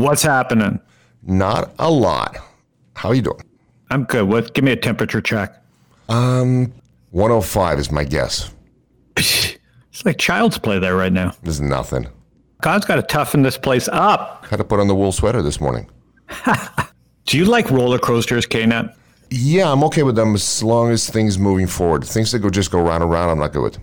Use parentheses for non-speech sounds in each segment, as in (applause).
What's happening? Not a lot. How are you doing? I'm good. What? Give me a temperature check. Um, 105 is my guess. (laughs) It's like child's play there right now. There's nothing. God's got to toughen this place up. Had to put on the wool sweater this morning. (laughs) Do you like roller coasters, K-Nat? Yeah, I'm okay with them as long as things moving forward. Things that go just go round and round, I'm not good with.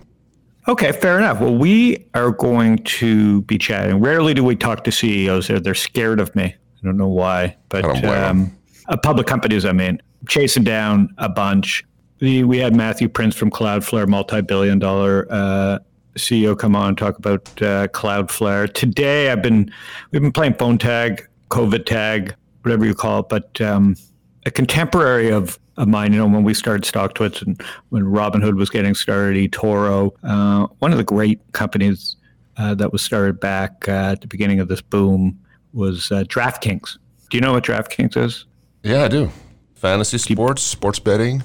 Okay, fair enough. Well, we are going to be chatting. Rarely do we talk to CEOs. They're, they're scared of me. I don't know why, but I don't blame 'em. um, uh, public companies, I mean, chasing down a bunch. We, we had Matthew Prince from Cloudflare, multi-billion dollar uh, CEO, come on and talk about uh, Cloudflare. Today, I've been we've been playing phone tag, COVID tag, whatever you call it, but um, a contemporary of, of mine, you know, when we started StockTwits and when Robinhood was getting started, eToro, uh, one of the great companies uh, that was started back uh, at the beginning of this boom was uh, DraftKings. Do you know what DraftKings is? Yeah, I do. Fantasy sports, sports betting.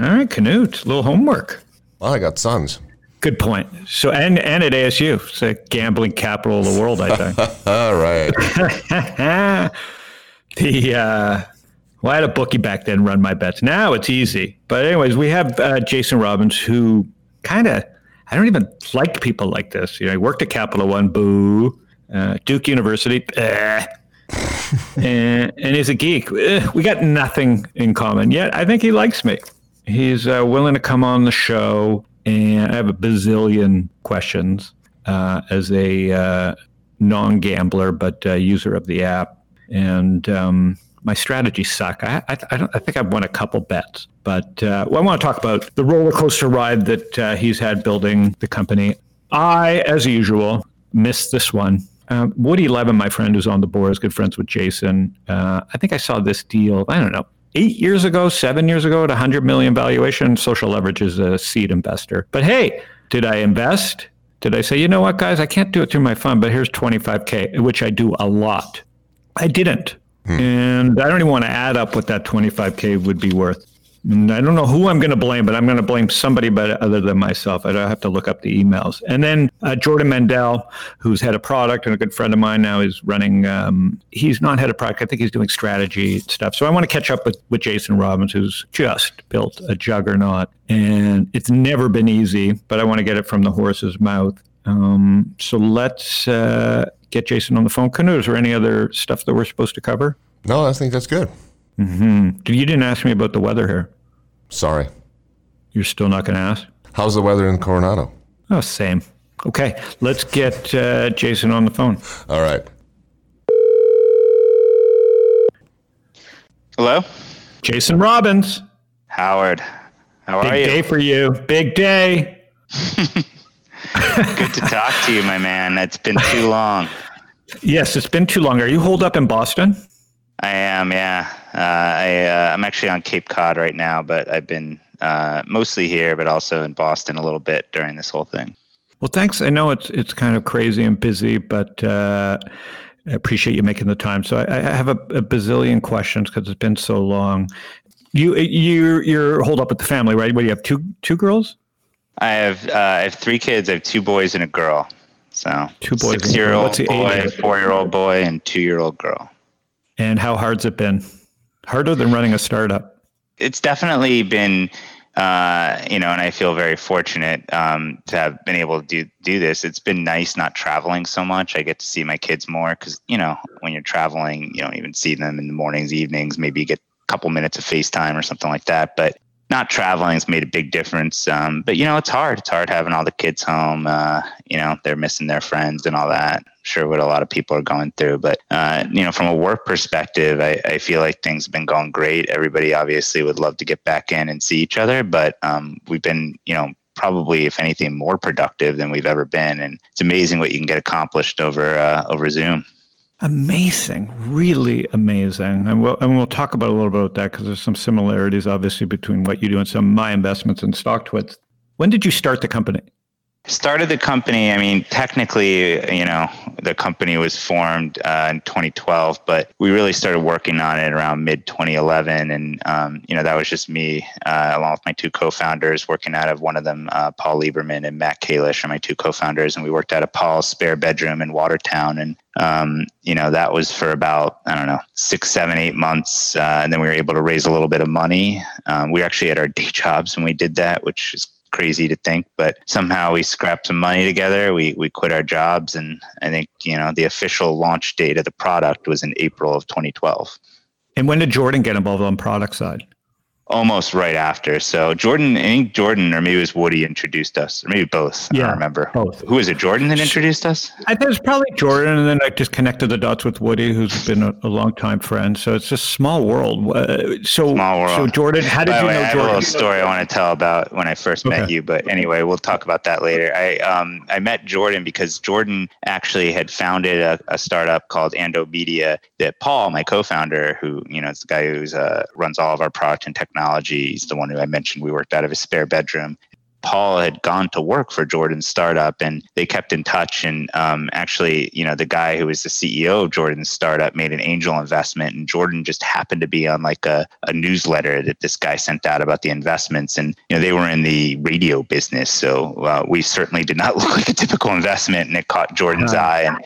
All right, Canute, a little homework. Well, I got sons. Good point. So, and and at ASU, it's the gambling capital of the world, I think. (laughs) All right. (laughs) the uh, well, I had a bookie back then run my bets. Now it's easy. But anyways, we have uh, Jason Robins, who kind of I don't even like people like this. You know, he worked at Capital One, boo. Uh, Duke University, eh. (laughs) and, and he's a geek. Eh, We got nothing in common yet. I think he likes me. He's uh, willing to come on the show, and I have a bazillion questions uh, as a uh, non-gambler but uh, user of the app, and um, my strategies suck. I, I, I, I think I've won a couple bets, but uh, well, I want to talk about the roller coaster ride that uh, he's had building the company. I, as usual, missed this one. Um, Woody Levin, my friend who's on the board, is good friends with Jason. Uh, I think I saw this deal. I don't know. Eight years ago, seven years ago, at 100 million valuation, Social Leverage is a seed investor. But hey, did I invest? Did I say, you know what, guys, I can't do it through my fund, but here's 25K, which I do a lot. I didn't. And I don't even want to add up what that 25K would be worth. And I don't know who I'm going to blame, but I'm going to blame somebody but other than myself. I don't have to look up the emails. And then uh, Jordan Mendell, who's head of product and a good friend of mine now, is running. Um, he's not head of product. I think he's doing strategy stuff. So I want to catch up with, with Jason Robins, who's just built a juggernaut. And it's never been easy, but I want to get it from the horse's mouth. Um, so let's uh, get Jason on the phone. Canoe, is there any other stuff that we're supposed to cover? No, I think that's good. You didn't ask me about the weather here. Sorry. You're still not going to ask? How's the weather in Coronado? Oh, same. Okay, let's get uh, Jason on the phone. All right. Hello, Jason Robins, Howard. How are you? big you? day for you. Big day. (laughs) Good to talk to you, my man. It's been too long. Yes, it's been too long. Are you holed up in Boston? I am, yeah. Uh, I uh, I'm actually on Cape Cod right now, but I've been uh, mostly here, but also in Boston a little bit during this whole thing. Well, thanks. I know it's it's kind of crazy and busy, but uh, I appreciate you making the time. So I, I have a, a bazillion questions because it's been so long. You you you're holed up with the family, right? What do you have? Two two girls? I have uh, I have three kids. I have two boys and a girl. So Two boys and a girl. six year old What's the age boy, four year old boy, and two year old girl. And how hard's it been? Harder than running a startup. it's definitely been uh, you know and i feel very fortunate um, to have been able to do, do this it's been nice not traveling so much i get to see my kids more because you know when you're traveling you don't even see them in the mornings evenings maybe you get a couple minutes of facetime or something like that but not traveling has made a big difference um, but you know it's hard. It's hard having all the kids home uh, you know they're missing their friends and all that. Sure what a lot of people are going through but uh, you know from a work perspective I, I feel like things have been going great. Everybody obviously would love to get back in and see each other but um, we've been you know probably if anything more productive than we've ever been and it's amazing what you can get accomplished over uh, over zoom Amazing, really amazing, and we'll and we'll talk about a little bit about that because there's some similarities, obviously, between what you do and some of my investments in StockTwits. When did you start the company? Started the company i mean technically you know the company was formed uh, in 2012 but we really started working on it around mid 2011 and um, you know that was just me uh, along with my two co-founders working out of one of them uh, paul liberman and matt kalish are my two co-founders. And we worked out of paul's spare bedroom in watertown. And um, you know that was for about i don't know six seven eight months uh, and then we were able to raise a little bit of money. Um, we actually had our day (laughs) jobs when we did that which is crazy to think, but somehow we scrapped some money together. We we quit our jobs, and I think you know the official launch date of the product was in April of 2012. And when did Jordan get involved on product side? Almost right after. So Jordan, I think Jordan or maybe it was Woody introduced us, or maybe both. Yeah, I don't remember. Both. Who was it? Jordan that introduced us? I think it was probably Jordan, and then I just connected the dots with Woody, who's been a, a long time friend. So it's just small world. Uh, so small world. So Jordan, how did By you way, know I have Jordan? a little story I want to tell about when I first okay. met you, but anyway, we'll talk about that later. I um I met Jordan because Jordan actually had founded a, a startup called Ando Media that Paul, my co-founder, who you know, it's the guy who's uh, runs all of our product and technology. He's the the one who I mentioned we worked out of his spare bedroom. Paul had gone to work for Jordan's startup and they kept in touch. And um, actually, you know, the guy who was the CEO of Jordan's startup made an angel investment. And Jordan just happened to be on like a, a newsletter that this guy sent out about the investments. And, you know, they were in the radio business. So uh, we certainly did not (laughs) look like a typical investment. And it caught Jordan's eye. And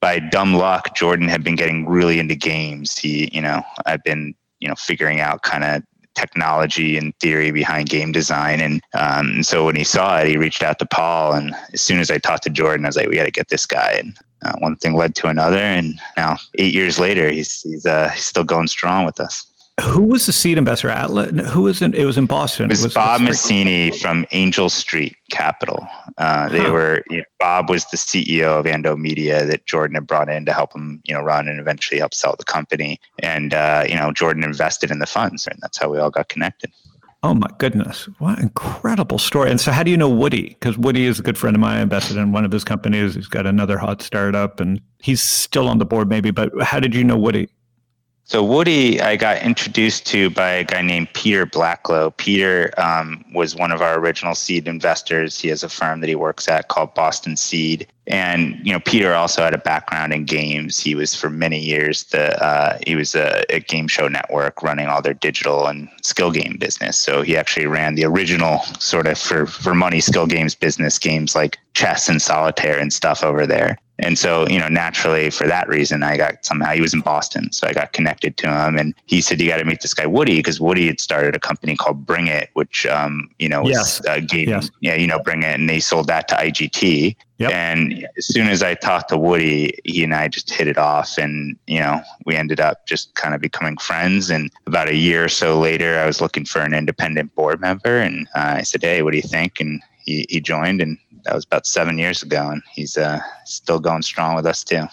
by dumb luck, Jordan had been getting really into games. He, you know, I've been, you know, figuring out kind of technology and theory behind game design. And um, so when he saw it, he reached out to Paul. And as soon as I talked to Jordan, I was like, we got to get this guy. And uh, one thing led to another. And now, eight years later, he's, he's, uh, he's still going strong with us. Who was the seed investor? Atlas? Who was in? It was in Boston. It was, it was Bob Messini from Angel Street Capital. Uh, they huh. were. You know, Bob was the CEO of Ando Media that Jordan had brought in to help him, you know, run and eventually help sell the company. And uh, you know, Jordan invested in the funds, and that's how we all got connected. Oh my goodness! What incredible story! And so, how do you know Woody? Because Woody is a good friend of mine. I invested in one of his companies. He's got another hot startup, and he's still on the board, maybe. But how did you know Woody? So Woody, I got introduced to by a guy named Peter Blacklow. Peter um, was one of our original seed investors. He has a firm that he works at called Boston Seed, and you know Peter also had a background in games. He was for many years the uh, he was a, a, game show network running all their digital and skill game business. So he actually ran the original sort of for for money skill games business games like chess and solitaire and stuff over there. And so, you know, naturally for that reason, I got somehow he was in Boston. So I got connected to him and he said, you got to meet this guy, Woody, because Woody had started a company called Bring It, which, um, you know, was yes. game. Yes. Yeah, you know, Bring It. And they sold that to IGT. Yep. And as soon as I talked to Woody, he and I just hit it off. And, you know, we ended up just kind of becoming friends. And about a year or so later, I was looking for an independent board member. And uh, I said, hey, what do you think? And he, he joined. And that was about seven years ago, and he's uh, still going strong with us too.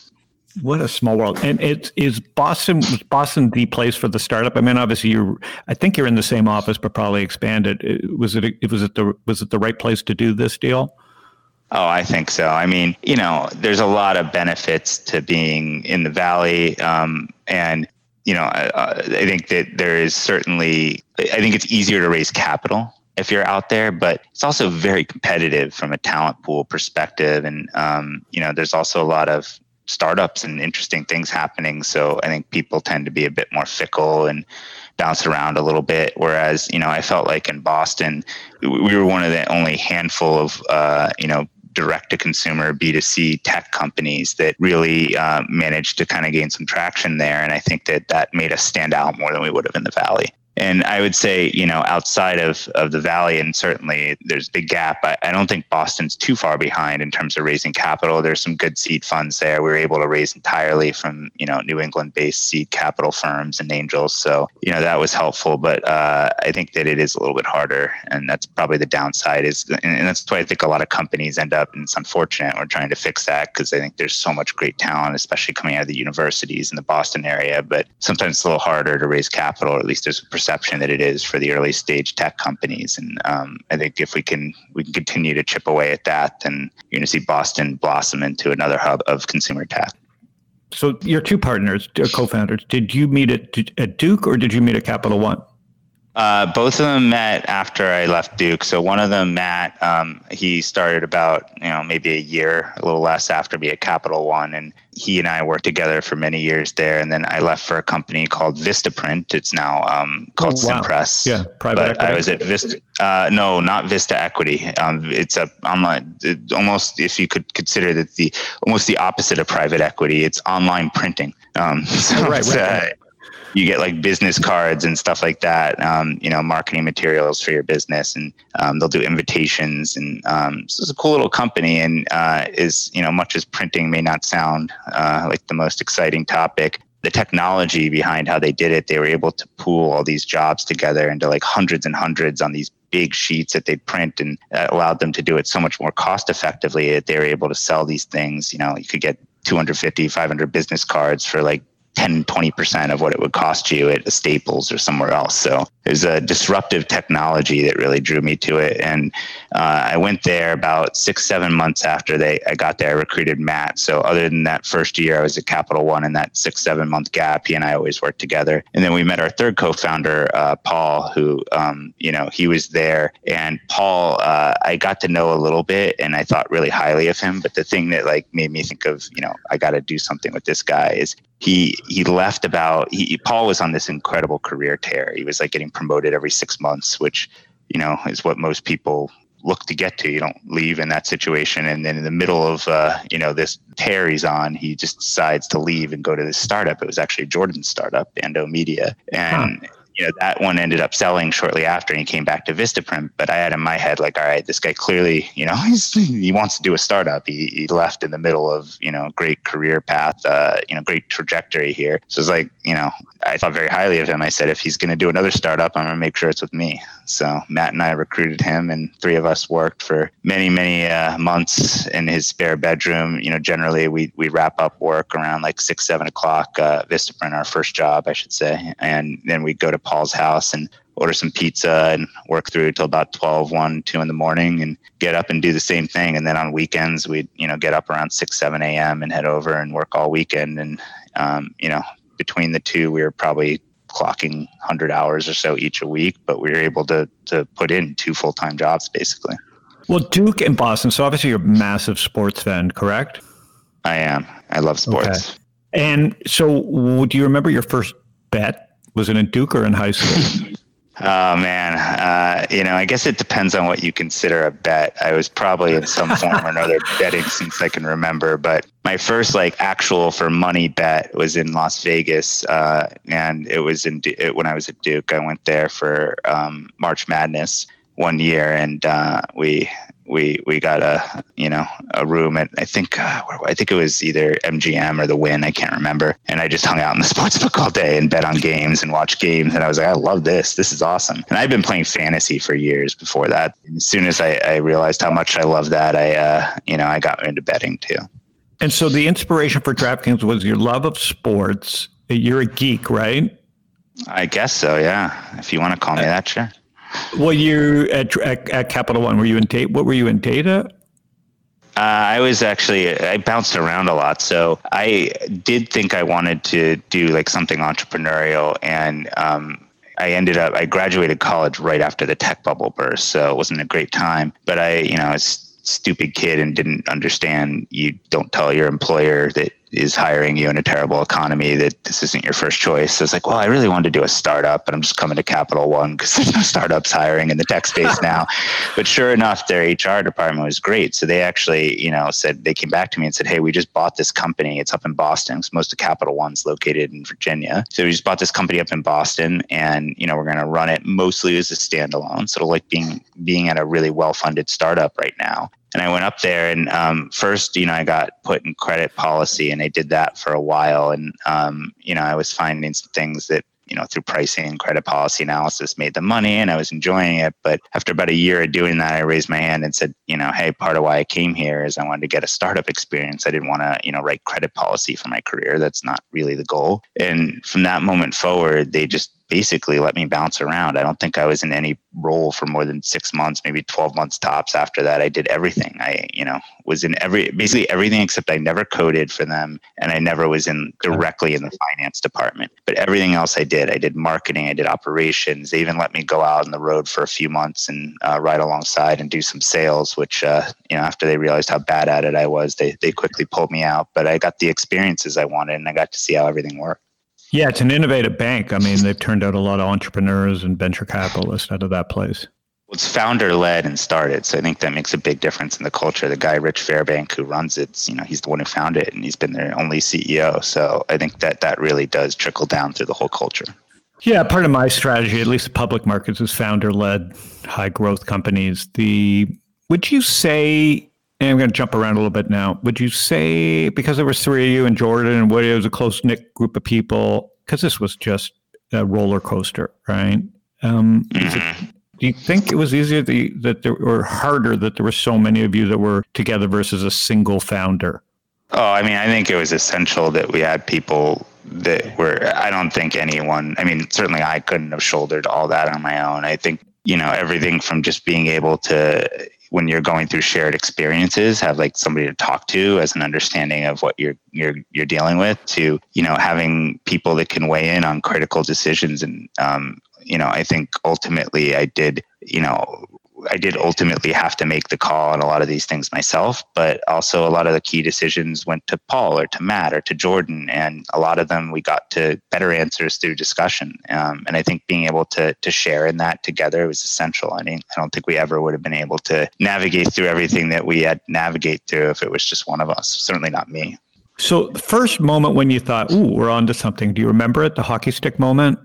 What a small world! And it is Boston. Was Boston the place for the startup? I mean, obviously, you. I think you're in the same office, but probably expanded. Was it? It was it the was it the right place to do this deal? Oh, I think so. I mean, you know, there's a lot of benefits to being in the valley, um, and you know, I, I think that there is certainly. I think it's easier to raise capital if you're out there, but it's also very competitive from a talent pool perspective. And, um, you know, there's also a lot of startups and interesting things happening. So I think people tend to be a bit more fickle and bounce around a little bit. Whereas, you know, I felt like in Boston, we were one of the only handful of, uh, you know, direct to consumer B2C tech companies that really uh, managed to kind of gain some traction there. And I think that that made us stand out more than we would have in the Valley. And I would say, you know, outside of, of the Valley, and certainly there's a big gap, I, I don't think Boston's too far behind in terms of raising capital. There's some good seed funds there. We were able to raise entirely from, you know, New England based seed capital firms and angels. So, you know, that was helpful. But uh, I think that it is a little bit harder. And that's probably the downside is, and that's why I think a lot of companies end up, and it's unfortunate. We're trying to fix that because I think there's so much great talent, especially coming out of the universities in the Boston area. But sometimes it's a little harder to raise capital, or at least there's a perception that it is for the early stage tech companies. And um, I think if we can we can continue to chip away at that, then you're going to see Boston blossom into another hub of consumer tech. So your two partners, co-founders, did you meet at Duke or did you meet at Capital One? Uh, both of them met after I left Duke. So one of them, Matt, um, he started about you know maybe a year, a little less after me at Capital One, and he and I worked together for many years there. And then I left for a company called Vistaprint. It's now um, called oh, wow. Cimpress. Yeah, private but equity. I was at Vista. Uh, no, not Vista Equity. Um, it's a online, it, almost if you could consider that the almost the opposite of private equity. It's online printing. Um, (laughs) so oh, right, right, right. Uh, you get like business cards and stuff like that. Um, you know, marketing materials for your business, and um, they'll do invitations. And um, so it's a cool little company, and uh, is you know, much as printing may not sound uh, like the most exciting topic. The technology behind how they did it, they were able to pool all these jobs together into like hundreds and hundreds on these big sheets that they print and that allowed them to do it so much more cost effectively that they were able to sell these things. You know, you could get 250, 500 business cards for like 10, 20% of what it would cost you at Staples or somewhere else. So it was a disruptive technology that really drew me to it. And uh, I went there about six, seven months after they I got there. I recruited Matt. So other than that first year, I was at Capital One in that six, seven month gap. He and I always worked together. And then we met our third co-founder, uh, Paul, who, um, you know, he was there. And Paul, uh, I got to know a little bit and I thought really highly of him. But the thing that like made me think of, you know, I got to do something with this guy is he he left about he, Paul was on this incredible career tear. He was like getting promoted every six months, which you know is what most people look to get to. You don't leave in that situation, and then in the middle of uh, you know this tear he's on, he just decides to leave and go to this startup. It was actually Jordan's startup, Ando Media, and. Huh you know that one ended up selling shortly after and he came back to vistaprint but i had in my head like all right this guy clearly you know (laughs) he wants to do a startup. He, he left in the middle of you know great career path uh, you know great trajectory here. So it's like you know i thought very highly of him i said if he's going to do another startup i'm going to make sure it's with me so matt and i recruited him and three of us worked for many many uh, months in his spare bedroom you know generally we we wrap up work around like six seven o'clock uh, vistaprint our first job i should say and then we'd go to Paul's house and order some pizza and work through till about 12, 1, 2 in the morning and get up and do the same thing. And then on weekends, we'd, you know, get up around 6, 7 a.m. and head over and work all weekend. And, um, you know, between the two, we were probably clocking 100 hours or so each a week, but we were able to, to put in two full time jobs basically. Well, Duke and Boston. So obviously you're a massive sports fan, correct? I am. I love sports. Okay. And so, do you remember your first bet was it in Duke or in high school? (laughs) Oh man, uh, you know, I guess it depends on what you consider a bet. I was probably in some form or another (laughs) betting since I can remember, but my first like actual for money bet was in Las Vegas, uh, and it was in it, when I was at Duke. I went there for um, March Madness one year, and uh, we we we got a you know a room at I think uh, I think it was either MGM or the Wynn I can't remember. And I just hung out in the (laughs) sports book all day and bet on games and watch games. And I was like I love this. This is awesome. And I've been playing fantasy for years before that. And as soon as I, I realized how much I love that I uh, you know I got into betting too. And so the inspiration for DraftKings was your love of sports. You're a geek right? I guess so yeah. If you want to call me that sure well, you at, at, at Capital One, were you in data? What were you in data? Uh, I was actually I bounced around a lot, so I did think I wanted to do like something entrepreneurial, and um, I ended up I graduated college right after the tech bubble burst, so it wasn't a great time. But I, you know, I was stupid kid and didn't understand you don't tell your employer that is hiring you in a terrible economy that this isn't your first choice. So it's like, well, I really wanted to do a startup, but I'm just coming to Capital One because (laughs) there's no startups hiring in the tech space (laughs) now. but sure enough, their HR department was great. So they actually, you know, said they came back to me and said, hey, we just bought this company. It's up in Boston because most of Capital One's located in Virginia. So we just bought this company up in Boston, and you know, we're going to run it mostly as a standalone. So like being being at a really well funded startup right now and I went up there and um, first, you know, I got put in credit policy and I did that for a while. And, um, you know, I was finding some things that, you know, through pricing and credit policy analysis made the money and I was enjoying it. But after about a year of doing that, I raised my hand and said, you know, hey, part of why I came here is I wanted to get a startup experience. I didn't want to, you know, write credit policy for my career. That's not really the goal. And from that moment forward, they just basically let me bounce around. I don't think I was in any role for more than six months, maybe 12 months tops after that. I did everything. I, you know, was in every, basically everything except I never coded for them and I never was in directly in the finance department. But everything else I did, I did marketing, I did operations. They even let me go out on the road for a few months and uh, ride alongside and do some sales, which, uh, you know, after they realized how bad at it I was, they, they quickly pulled me out. But I got the experiences I wanted and I got to see how everything worked. Yeah, it's an innovative bank. I mean, they've turned out a lot of entrepreneurs and venture capitalists out of that place. Well, it's founder led and started, so I think that makes a big difference in the culture. The guy Rich Fairbank who runs it, you know, he's the one who founded it, and he's been their only CEO. So I think that that really does trickle down through the whole culture. Yeah, part of my strategy, at least the public markets, is founder led, high growth companies. The would you say and I'm going to jump around a little bit now. Would you say because there was three of you and Jordan and Woody, it was a close knit group of people? Because this was just a roller coaster, right? Um, mm-hmm. it, do you think it was easier that there or harder that there were so many of you that were together versus a single founder? Oh, I mean, I think it was essential that we had people that were. I don't think anyone. I mean, certainly I couldn't have shouldered all that on my own. I think you know everything from just being able to when you're going through shared experiences have like somebody to talk to as an understanding of what you're you're you're dealing with to you know having people that can weigh in on critical decisions. And um, you know i think ultimately i did you know I did ultimately have to make the call on a lot of these things myself, but also a lot of the key decisions went to Paul or to Matt or to Jordan, and a lot of them we got to better answers through discussion. Um, and I think being able to to share in that together was essential. I mean, I don't think we ever would have been able to navigate through everything that we had navigate through if it was just one of us. Certainly not me. So the first moment when you thought, "Ooh, we're on to something," do you remember it? The hockey stick moment?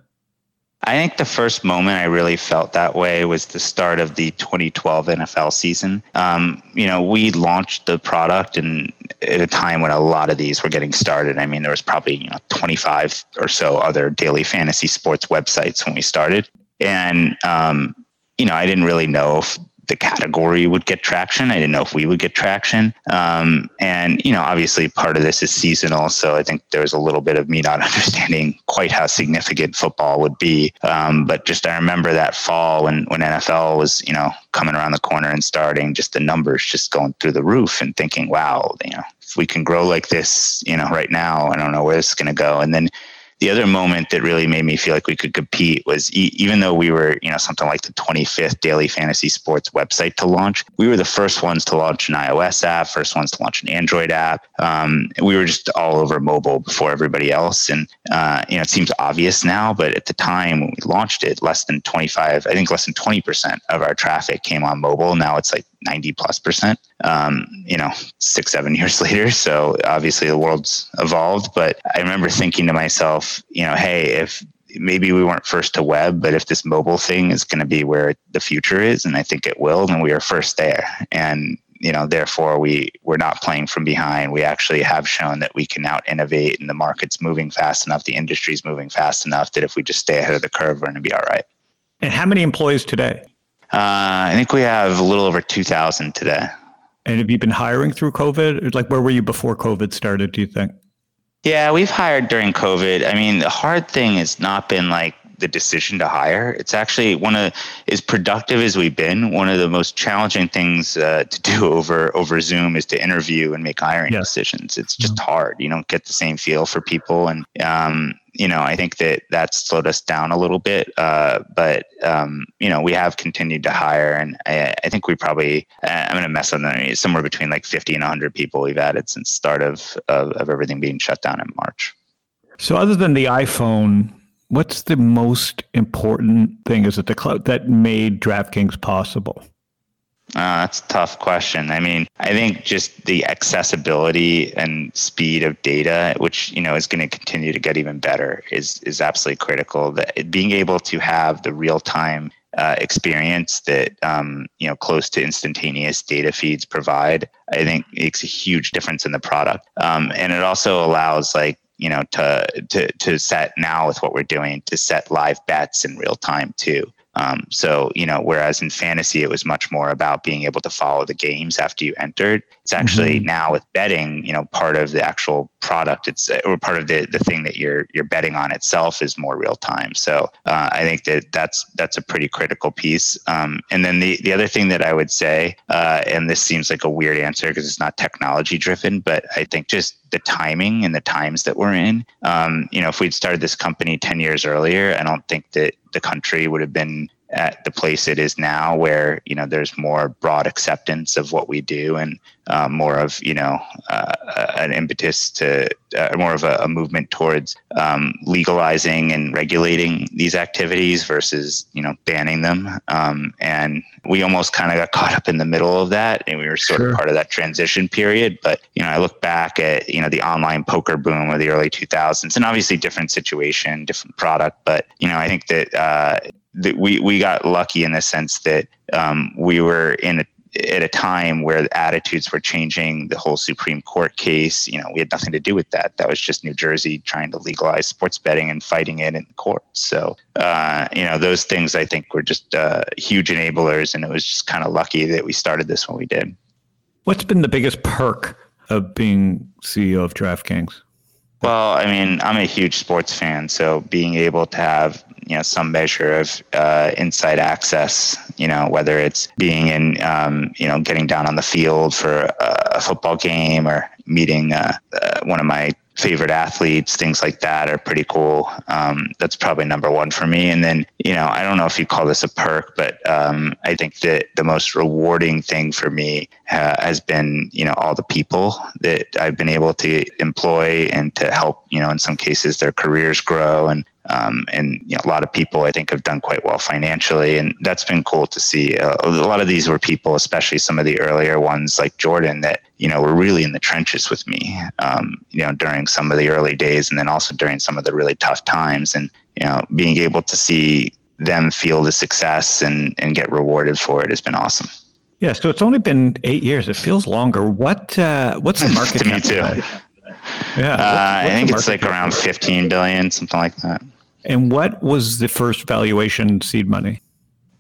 I think the first moment I really felt that way was the start of the 2012 NFL season. Um, you know, we launched the product and at a time when a lot of these were getting started. I mean, there was probably you know 25 or so other daily fantasy sports websites when we started, and um, you know, I didn't really know if the category would get traction. I didn't know if we would get traction. Um, and, you know, obviously part of this is seasonal. So I think there was a little bit of me not (laughs) understanding quite how significant football would be. Um, but just I remember that fall when, when NFL was, you know, coming around the corner and starting, just the numbers just going through the roof and thinking, wow, you know, if we can grow like this, you know, right now, I don't know where this is going to go. And then, the other moment that really made me feel like we could compete was e- even though we were, you know, something like the 25th daily fantasy sports website to launch, we were the first ones to launch an iOS app, first ones to launch an Android app. Um, we were just all over mobile before everybody else. And, uh, you know, it seems obvious now, but at the time when we launched it, less than 25, I think less than 20% of our traffic came on mobile. Now it's like 90 plus percent, um, you know, six, seven (laughs) years later. So obviously the world's evolved. But I remember thinking to myself, you know, hey, if maybe we weren't first to web, but if this mobile thing is going to be where the future is, and I think it will, then we are first there. And you know, therefore we we're not playing from behind. We actually have shown that we can out innovate, and the market's moving fast enough, the industry's moving fast enough that if we just stay ahead of the curve, we're going to be all right. And how many employees today? Uh, I think we have a little over 2,000 today. And have you been hiring through COVID? Like, where were you before COVID started, do you think? Yeah, we've hired during COVID. I mean, the hard thing has not been like the decision to hire. It's actually one of as productive as we've been. One of the most challenging things uh, to do (laughs) over over Zoom is to interview and make hiring yes. decisions. It's just mm-hmm. hard. You don't get the same feel for people, and um, you know, I think that that's slowed us down a little bit. Uh, but um, you know, we have continued to hire, and I, I think we probably uh, I'm going to mess on that. Somewhere between like 50 and 100 people we've added since start of, of of everything being shut down in March. So, other than the iPhone, what's the most important thing? Is it the cloud that made DraftKings possible? Uh, that's a tough question. I mean, I think just the accessibility and speed of data, which you know is going to continue to get even better, is is absolutely critical. That being able to have the real time uh, experience that um, you know close to instantaneous data feeds provide, I think makes a huge difference in the product. Um, and it also allows like you know to to to set now with what we're doing to set live bets in real time too. Um, so, you know, whereas in fantasy, it was much more about being able to follow the games after you entered. It's actually mm-hmm. now with betting, you know, part of the actual product. It's or part of the the thing that you're you're betting on itself is more real time. So uh, I think that that's that's a pretty critical piece. Um, and then the the other thing that I would say, uh, and this seems like a weird answer because it's not technology driven, but I think just the timing and the times that we're in. Um, you know, if we'd started this company 10 years earlier, I don't think that the country would have been at the place it is now where you know there's more broad acceptance of what we do and um, more of you know uh, an impetus to uh, more of a, a movement towards um, legalizing and regulating these activities versus you know banning them. Um, and we almost kind of got caught up in the middle of that and we were sort sure. of part of that transition period. But you know i look back at you know the online poker boom of the early 2000s and obviously different situation different product. But you know i think that uh, that we we got lucky in the sense that um, we were in a at a time where attitudes were changing, the whole Supreme Court case, you know, we had nothing to do with that. That was just New Jersey trying to legalize sports betting and fighting it in court. So, uh, you know, those things I think were just uh, huge enablers, and it was just kind of lucky that we started this when we did. What's been the biggest perk of being CEO of DraftKings? Well, I mean, I'm a huge sports fan, so being able to have you know some measure of uh, inside access. You know, whether it's being in, um, you know, getting down on the field for a football game or meeting uh, uh, one of my favorite athletes, things like that are pretty cool. Um, that's probably number one for me. And then, you know, I don't know if you call this a perk, but um, I think that the most rewarding thing for me uh, has been, you know, all the people that I've been able to employ and to help, you know, in some cases their careers grow and um, and you know, a lot of people I think have done quite well financially, and that's been cool to see. Uh, a lot of these were people, especially some of the earlier ones like Jordan, that you know were really in the trenches with me. Um, you know, during some of the early days, and then also during some of the really tough times, and you know, being able to see them feel the success and and get rewarded for it has been awesome. Yeah, so it's only been eight years. It feels longer. What uh, what's the (laughs) market? to me too. Yeah, uh, I think it's like around 15 billion, something like that. And what was the first valuation seed money?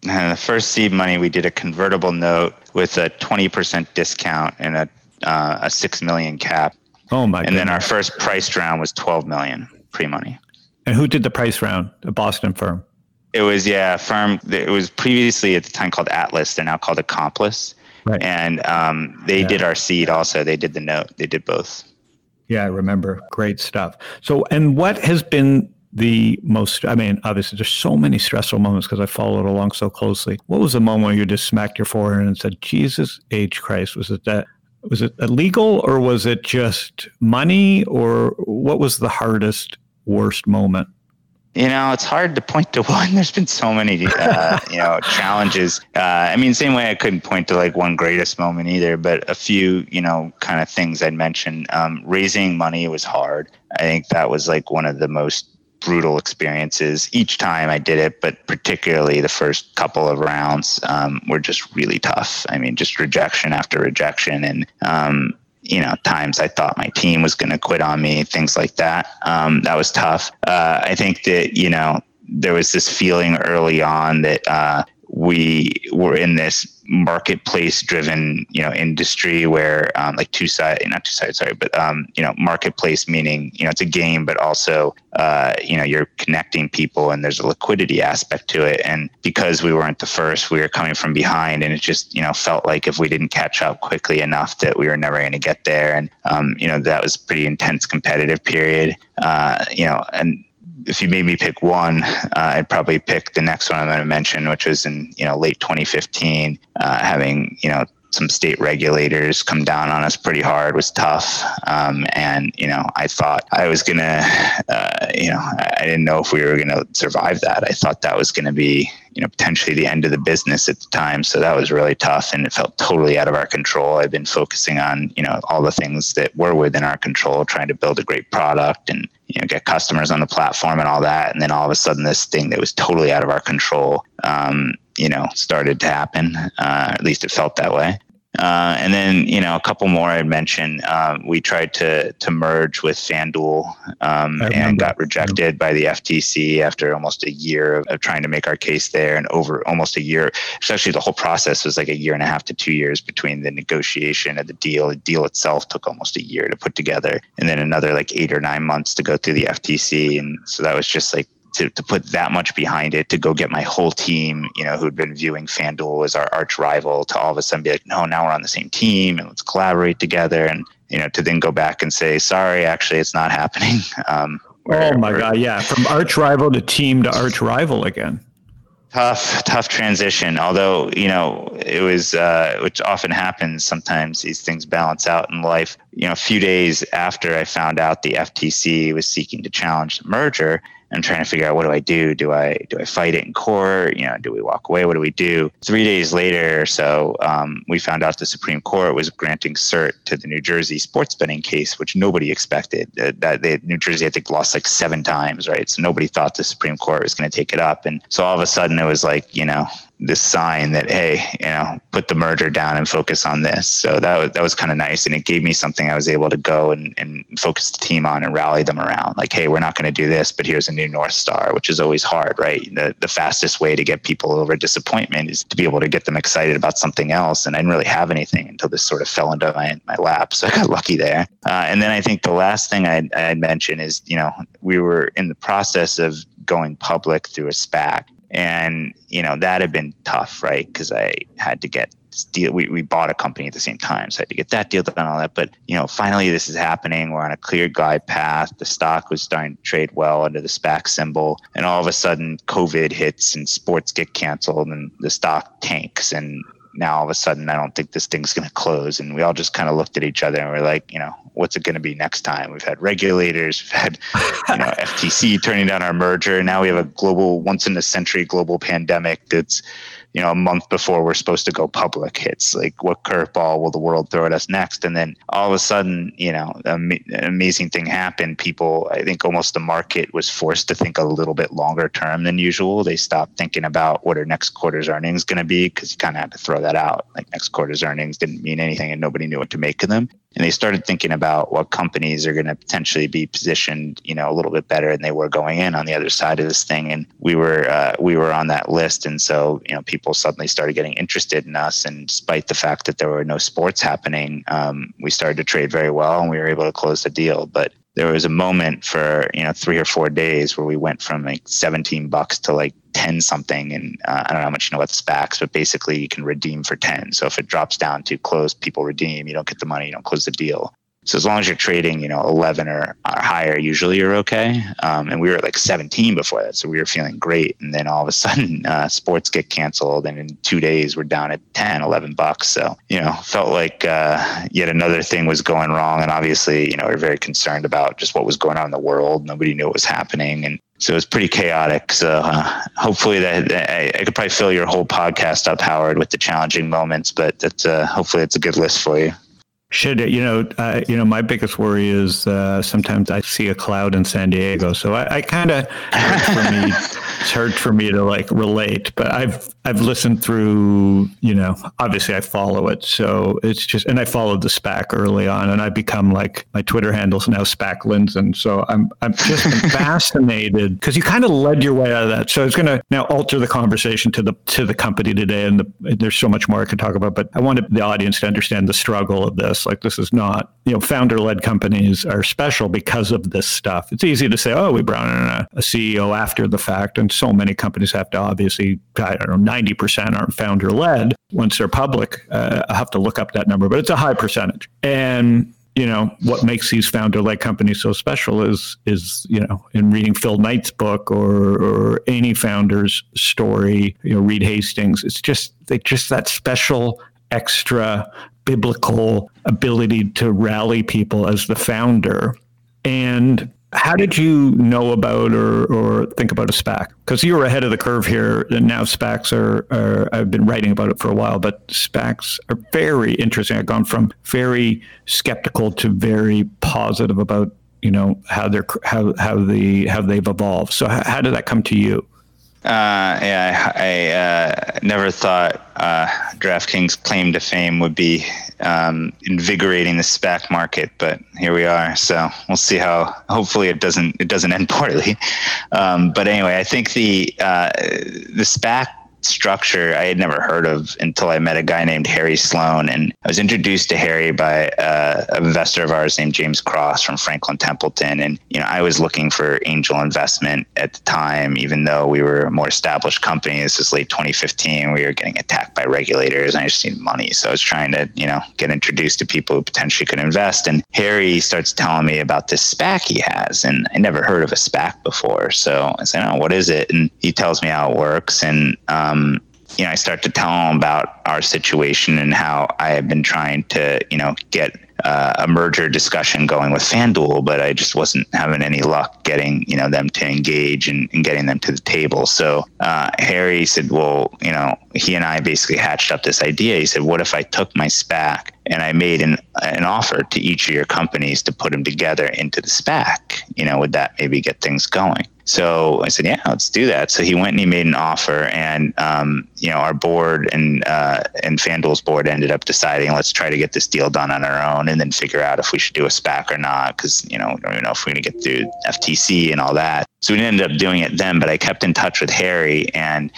And uh, the first seed money, we did a convertible note with a 20% discount and a, uh, a 6 million cap. Oh my! And goodness. then our first price round was 12 million pre-money. And who did the price round? A Boston firm. It was yeah, a firm. It was previously at the time called Atlas. They're now called Accomplice. Right. And um, they yeah. did our seed also. They did the note. They did both. Yeah, I remember. Great stuff. So, and what has been the most i mean obviously there's so many stressful moments because i followed along so closely. What was the moment where you just smacked your forehead and said jesus age christ was it that was it illegal or was it just money or what was the hardest worst moment? You know it's hard to point to (laughs) one. There's been so many uh, you know challenges. Uh, i mean same way i couldn't point to like one greatest moment either but a few you know kind of things i'd mentioned. Um, raising money was hard. I think that was like one of the most brutal experiences each time I did it, but particularly the first couple of rounds um, were just really tough. I mean, just rejection after rejection, and um, you know, times I thought my team was going to quit on me, things like that. Um, that was tough. Uh, I think that you know there was this feeling early on that uh, we were in this marketplace driven you know industry where um, like two side not two sides sorry but um, you know marketplace meaning you know it's a game but also uh, you know you're connecting people and there's a liquidity aspect to it. And because we weren't the first we were coming from behind and it just you know felt like if we didn't catch up quickly enough that we were never going to get there. And um, you know that was pretty intense competitive period uh, you know and if you made me pick one, uh, I'd probably pick the next one I'm going to mention, which was in you know late 2015, uh, having you know some state regulators come down on us pretty hard was tough. Um, and, you know, I thought I was going to, uh, you know, I didn't know if we were going to survive that. I thought that was going to be, you know, potentially the end of the business at the time. So that was really tough and it felt totally out of our control. I've been focusing on, you know, all the things that were within our control, trying to build a great product and, you know, get customers on the platform and all that. And then all of a sudden, this thing that was totally out of our control, um, you know, started to happen. Uh, at least it felt that way. Uh, and then, you know, a couple more I'd mention. Um, we tried to to merge with FanDuel um, and got rejected by the FTC after almost a year of, of, trying to make our case there, and over almost a year. Especially the whole process was like a year and a half to two years between the negotiation of the deal. The deal itself took almost a year to put together, and then another like eight or nine months to go through the FTC. And so that was just like to, to put that much behind it, to go get my whole team, you know, who'd been viewing FanDuel as our arch rival, to all of a sudden be like, no, now we're on the same team and let's collaborate together. And, you know, to then go back and say, sorry, actually, it's not happening. (laughs) Um, oh my God. Yeah. From arch rival to team to arch rival again tough tough transition although you know it was uh, which often happens sometimes these things balance out in life you know a few days after i found out the ftc was seeking to challenge the merger I'm trying to figure out what do I do? Do I do I fight it in court? You know, do we walk away? What do we do? Three days later or so, um, we found out the Supreme Court was granting cert to the New Jersey sports betting case, which nobody expected. Uh, that they, New Jersey, I think, lost like seven times, right? So nobody thought the Supreme Court was going to take it up, and so all of a sudden it was like, you know, this sign that hey you know put the merger down and focus on this. So that was that was kind of nice and it gave me something i was able to go and, and focus the team on and rally them around. Like hey we're not going to do this but here's a new north star which is always hard right? The, the fastest way to get people over disappointment is to be able to get them excited about something else and i didn't really have anything until this sort of fell into my, my lap so i got lucky there. Uh, and then i think the last thing I'd, I'd mention is you know we were in the process of going public through a SPAC and you know that had been tough right? Because i had to get deal we, we bought a company at the same time so i had to get that deal done and all that. But you know finally this is happening. We're on a clear glide path. The stock was starting to trade well under the spac symbol. And all of a sudden covid hits and sports get canceled and the stock tanks. And now all of a sudden I don't think this thing's going to close. And we all just kind of looked at each other and we're like, you know, what's it going to be next time? We've had regulators, we've had, you know, (laughs) FTC turning down our merger. Now we have a global, once in a century global pandemic that's you know, a month before we're supposed to go public hits. Like, what curveball will the world throw at us next? And then all of a sudden, you know, an amazing thing happened. People, I think almost the market was forced to think a little bit longer term than usual. They stopped thinking about what our next quarter's earnings going to be because you kind of had to throw that out. Like, next quarter's earnings didn't mean anything and nobody knew what to make of them and they started thinking about what companies are going to potentially be positioned, you know, a little bit better than they were going in on the other side of this thing. And we were uh, we were on that list, and so you know, people suddenly started getting interested in us. And despite the fact that there were no sports happening, um, we started to trade very well, and we were able to close the deal. But there was a moment for you know three or four days where we went from like 17 bucks to like 10 something and uh, i don't know how much you know about spacs but basically you can redeem for 10 so if it drops down to close people redeem. You don't get the money you don't close the deal so as long as you're trading, you know, 11 or, or higher, usually you're okay. Um, and we were at like 17 before that, so we were feeling great. And then all of a (laughs) sudden, uh, sports get canceled, and in two days we're down at 10, 11 bucks. So you know, felt like uh, yet another thing was going wrong. And obviously, you know, we are very concerned about just what was going on in the world. Nobody knew what was happening, and so it was pretty chaotic. So uh, hopefully that I, I, could probably fill your whole podcast up, Howard, with the challenging moments. But that uh, hopefully it's a good list for you. Should it, you know? Uh, you know, my biggest worry is uh, sometimes I see a cloud in San Diego, so I, I kind of it's hard for me to like relate. But I've I've listened through. You know, obviously I follow it, so it's just and I followed the SPAC early on, and I become like my Twitter handle's now SPAC Lindzon. So I'm I'm just (laughs) fascinated because you kind of led your way out of that. So it's going to now alter the conversation to the to the company today, and the, there's so much more I could talk about. But I wanted the audience to understand the struggle of this like this is not, you know, founder led companies are special because of this stuff. It's easy to say, oh, we brought in a, a CEO after the fact. And so many companies have to obviously, I don't know, 90% aren't founder led once they're public. Uh, I have to look up that number, but it's a high percentage. And you know what makes these founder-led companies so special is is you know in reading Phil Knight's book or or any founder's story, you know Reed Hastings. It's just they just that special extra biblical ability to rally people as the founder. And how did you know about or, or think about a SPAC? Because you were ahead of the curve here, and now SPACs are, are, I've been writing about it for a while, but SPACs are very interesting. I've gone from very skeptical to very positive about you know how they're how how the how they've evolved. So how, how did that come to you? Uh, yeah, I, I uh, never thought uh, DraftKings' claim to fame would be um, invigorating the SPAC market, but here we are. So we'll see how. Hopefully, it doesn't it doesn't end poorly. Um, but anyway, I think the uh, the SPAC structure I had never heard of until I met a guy named Harry Sloan. And I was introduced to Harry by uh, an investor of ours named James Cross from Franklin Templeton. And, you know, I was looking for angel investment at the time, even though we were a more established company. This was late 2015. We were getting attacked by regulators and I just needed money. So I was trying to, you know, get introduced to people who potentially could invest. And Harry starts telling me about this SPAC he has. And I never heard of a SPAC before. So I said, oh, what is it? And he tells me how it works. And, um, um, you know, I start to tell them about our situation and how I have been trying to, you know, get uh, a merger discussion going with FanDuel, but I just wasn't having any luck getting, you know, them to engage and, and getting them to the table. So uh, Harry said, well, you know, he and I basically hatched up this idea. He said, what if I took my SPAC and I made an, an offer to each of your companies to put them together into the SPAC? You know, would that maybe get things going? So I said, yeah, let's do that. So he went and he made an offer, and um, you know, our board and uh, and FanDuel's board ended up deciding let's try to get this deal done on our own, and then figure out if we should do a SPAC or not, because you know we don't even know if we're going to get through FTC and all that. So we ended up doing it then, but I kept in touch with Harry and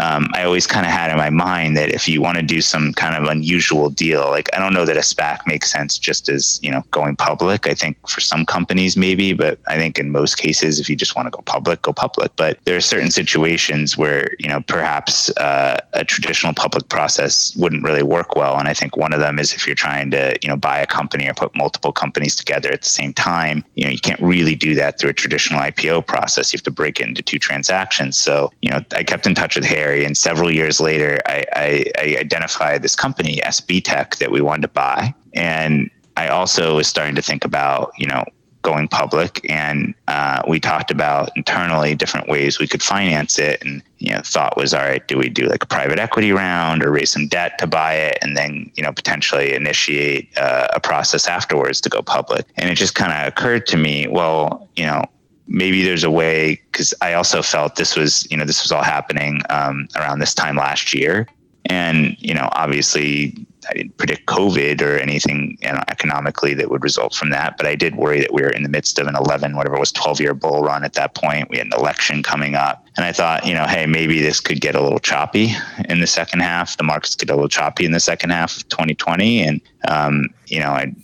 um, I always kind of had in my mind that if you want to do some kind of unusual deal, like I don't know that a SPAC makes sense just as you know going public. I think for some companies maybe, but I think in most cases, if you just want to go public, go public. But there are certain situations where you know perhaps uh, a traditional public process wouldn't really work well, and I think one of them is if you're trying to you know buy a company or put multiple companies together at the same time. You know you can't really do that through a traditional IPO process. You have to break it into two transactions. So you know I kept in touch with Harry and several years later, I, I, I identified this company, SBTech, that we wanted to buy. And I also was starting to think about, you know, going public and uh, we talked about internally different ways we could finance it and you know thought was all right do we do like a private equity round or raise some debt to buy it and then you know potentially initiate uh, a process afterwards to go public and it just kind of occurred to me well you know maybe there's a way because I also felt this was you know this was all happening um, around this time last year, and you know obviously I didn't predict COVID or anything you know, economically that would result from that, but I did worry that we were in the midst of an 11 whatever it was 12 year bull run at that point. We had an election coming up, and I thought you know hey maybe this could get a little choppy in the second half. The markets get a little choppy in the second half of 2020, and um, you know I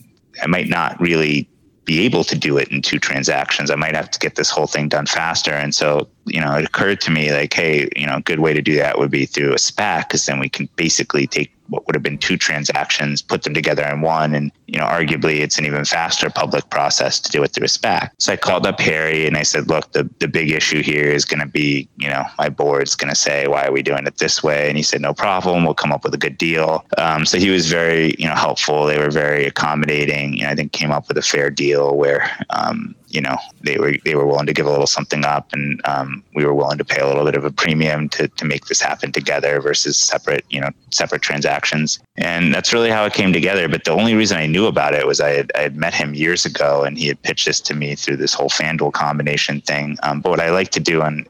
I might not really be able to do it in two transactions. I might have to get this whole thing done faster. And so, you know, it occurred to me like, hey, you know, a good way to do that would be through a SPAC because then we can basically take what would have been two transactions, put them together in one. And, you know, arguably it's an even faster public process to do it through a SPAC. So I called up Harry and I said, look, the, the big issue here is going to be, you know, my board's going to say, why are we doing it this way? And he said, no problem. We'll come up with a good deal. Um, so he was very, you know, helpful. They were very accommodating. You know, I think came up with a fair deal where, um, you know they were they were willing to give a little something up, and um, we were willing to pay a little bit of a premium to to make this happen together versus separate you know separate transactions. And that's really how it came together. But the only reason I knew about it was I had, I had met him years ago, and he had pitched this to me through this whole FanDuel combination thing. Um, but what I like to do, and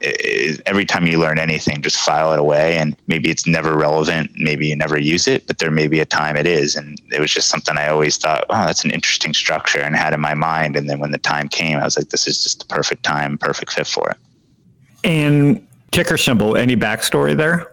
every time you learn anything, just file it away. And maybe it's never relevant, maybe you never use it, but there may be a time it is. And it was just something I always thought, oh, that's an interesting structure, and had in my mind. And then when the time came I was like, this is just the perfect time, perfect fit for it. And ticker symbol, any backstory there?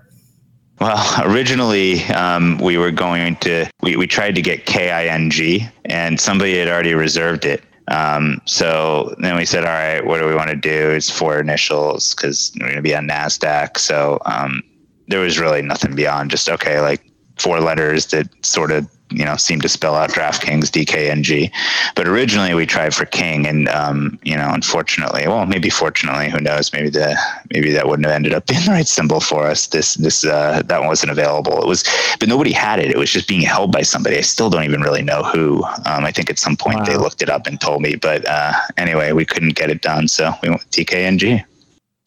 Well, (laughs) originally um, we were going to, we, we tried to get KING and somebody had already reserved it. Um, so then we said, all right, what do we want to do? It's four initials because we're going to be on NASDAQ. So um, there was really nothing beyond just, okay, like four letters that sort of you know seemed to spell out DraftKings DKNG. But originally we tried for King, and um, you know, unfortunately, well, maybe fortunately, who knows? Maybe the maybe that wouldn't have ended up (laughs) being the right symbol for us. This this uh, that wasn't available. It was, but nobody had it. It was just being held by somebody. I still don't even really know who. Um, I think at some point wow. they looked it up and told me, but uh, anyway, we couldn't get it done, so we went with DKNG.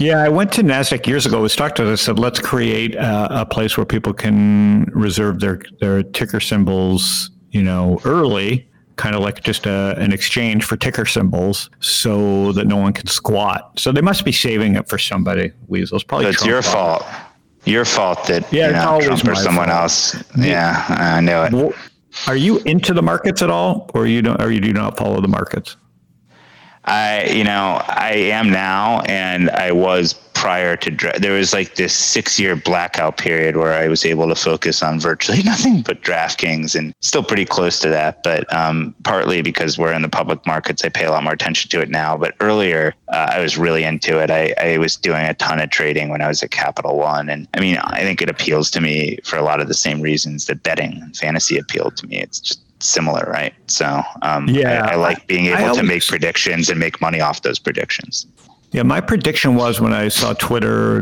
Yeah, I went to NASDAQ years ago. Was talked to us, said, let's create a, a, place where people can reserve their, their ticker symbols, you know, early kind of like just a, an exchange for ticker symbols so that no one can squat. So they must be saving it for somebody, Weasels. Probably it's your fault. Your fault that Yeah, you know, Trump or someone fault. else. Yeah, I knew it. it. Well, Are you into the markets at all, or you don't? Or you do not follow the markets? I, you know, I am now, and I was prior to. dra- There was like this six-year blackout period where I was able to focus on virtually (laughs) nothing but DraftKings, and still pretty close to that. But um, partly because we're in the public markets, I pay a lot more attention to it now. But earlier, uh, I was really into it. I, I was doing a ton of trading when I was at Capital One, and I mean, I think it appeals to me for a lot of the same reasons that betting and fantasy appealed to me. It's just similar, right? So, um, Yeah, I, I like being I able to always- make predictions and make money off those predictions. Yeah, my prediction was when I saw Twitter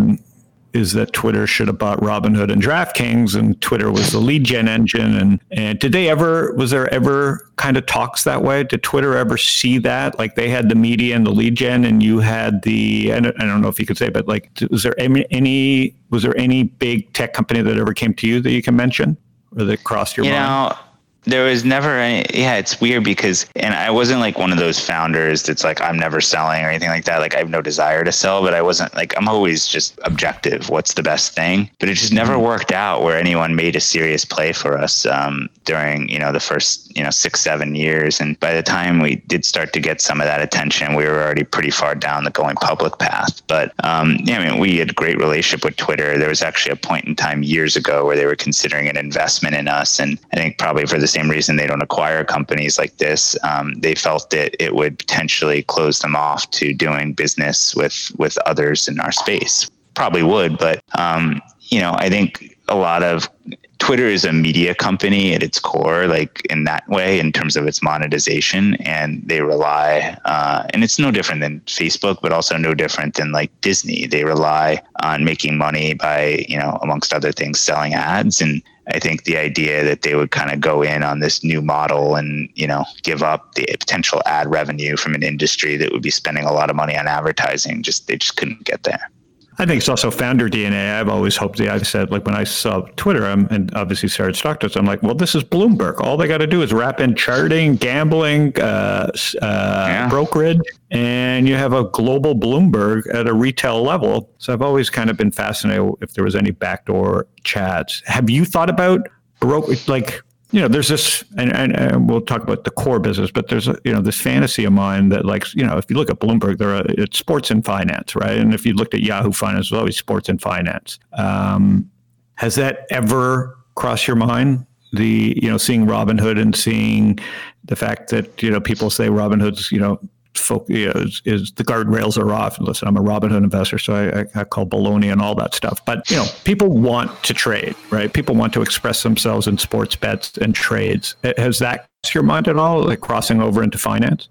is that Twitter should have bought Robinhood and DraftKings, and Twitter was the lead gen engine. And and did they ever? Was there ever kind of talks that way? Did Twitter ever see that? Like they had the media and the lead gen, and you had the. I don't, I don't know if you could say, but like, was there any, any? Was there any big tech company that ever came to you that you can mention or that crossed your you mind? know there was never any yeah it's weird because and i wasn't like one of those founders that's like i'm never selling or anything like that. Like i have no desire to sell but i wasn't like i'm always just objective. What's the best thing? But it just never Mm-hmm. worked out where anyone made a serious play for us um, during you know the first you know six seven years. And by the time we did start to get some of that attention we were already pretty far down the going public path. But um, yeah i mean we had a great relationship with twitter. There was actually a point in time years ago where they were considering an investment in us. And i think probably for the same reason they don't acquire companies like this um, they felt that it would potentially close them off to doing business with with others in our space probably would but um, you know i think a lot of Twitter is a media company at its core, like in that way, in terms of its monetization, and they rely, uh, and it's no different than Facebook, but also no different than like Disney. They rely on making money by, you know, amongst other things, selling ads. And I think the idea that they would kind of go in on this new model and, you know, give up the potential ad revenue from an industry that would be spending a lot of money on advertising, just they just couldn't get there. I think it's also founder DNA. I've always hoped I've said, like when I saw Twitter um, and obviously started StockTwits, I'm like, well, this is Bloomberg. All they got to do is wrap in charting, gambling, uh, uh, Yeah. brokerage, and you have a global Bloomberg at a retail level. So I've always kind of been fascinated if there was any backdoor chats. Have you thought about broke like? You know, there's this, and, and, and we'll talk about the core business, but there's a, you know this fantasy of mine that like you know if you look at Bloomberg, there are it's sports and finance, right? And if you looked at Yahoo Finance, it's always sports and finance. Um, has that ever crossed your mind? The you know seeing Robinhood and seeing the fact that you know people say Robinhood's you know folk, you know, is, is the guardrails are off. Listen, I'm a Robinhood investor, so I, I, I call baloney and all that stuff. But you know, people want to trade, right? People want to express themselves in sports bets and trades. Has that crossed your mind at all, like crossing over into finance?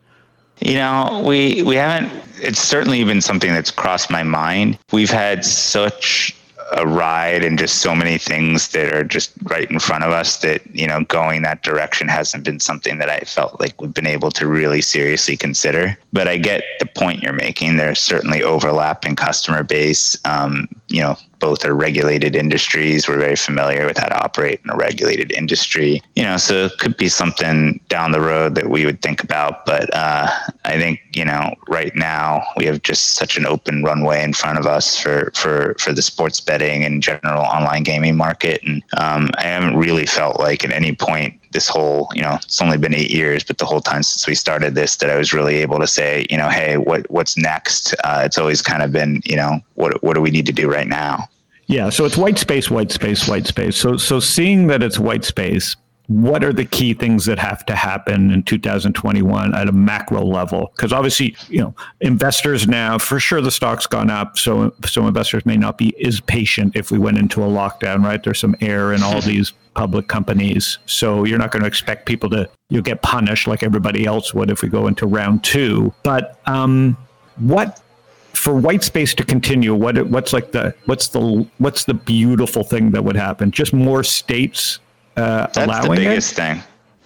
You know, we we haven't. It's certainly been something that's crossed my mind. We've had such a ride and just so many things that are just right in front of us that you know going that direction hasn't been something that I felt like we've been able to really seriously consider. But I get the point you're making. There's certainly overlap in customer base. Um, you know, both are regulated industries. We're very familiar with how to operate in a regulated industry. You know, so it could be something down the road that we would think about. But uh, I think you know, right now we have just such an open runway in front of us for for for the sports betting and general online gaming market, and um, I haven't really felt like at any point this whole you know it's only been eight years but the whole time since we started this that i was really able to say you know hey what what's next uh, it's always kind of been you know what what do we need to do right now Yeah, so it's white space, white space, white space. So so seeing that it's white space, what are the key things that have to happen in 2021 at a macro level? Because obviously, you know, investors now, for sure, the stock's gone up. So so investors may not be as patient if we went into a lockdown, right? There's some air in all (laughs) these public companies. So you're not going to expect people to you'll get punished like everybody else would if we go into round two. But um, what for white space to continue, what what's like the what's the what's the beautiful thing that would happen? Just more states uh, That's the biggest it. thing.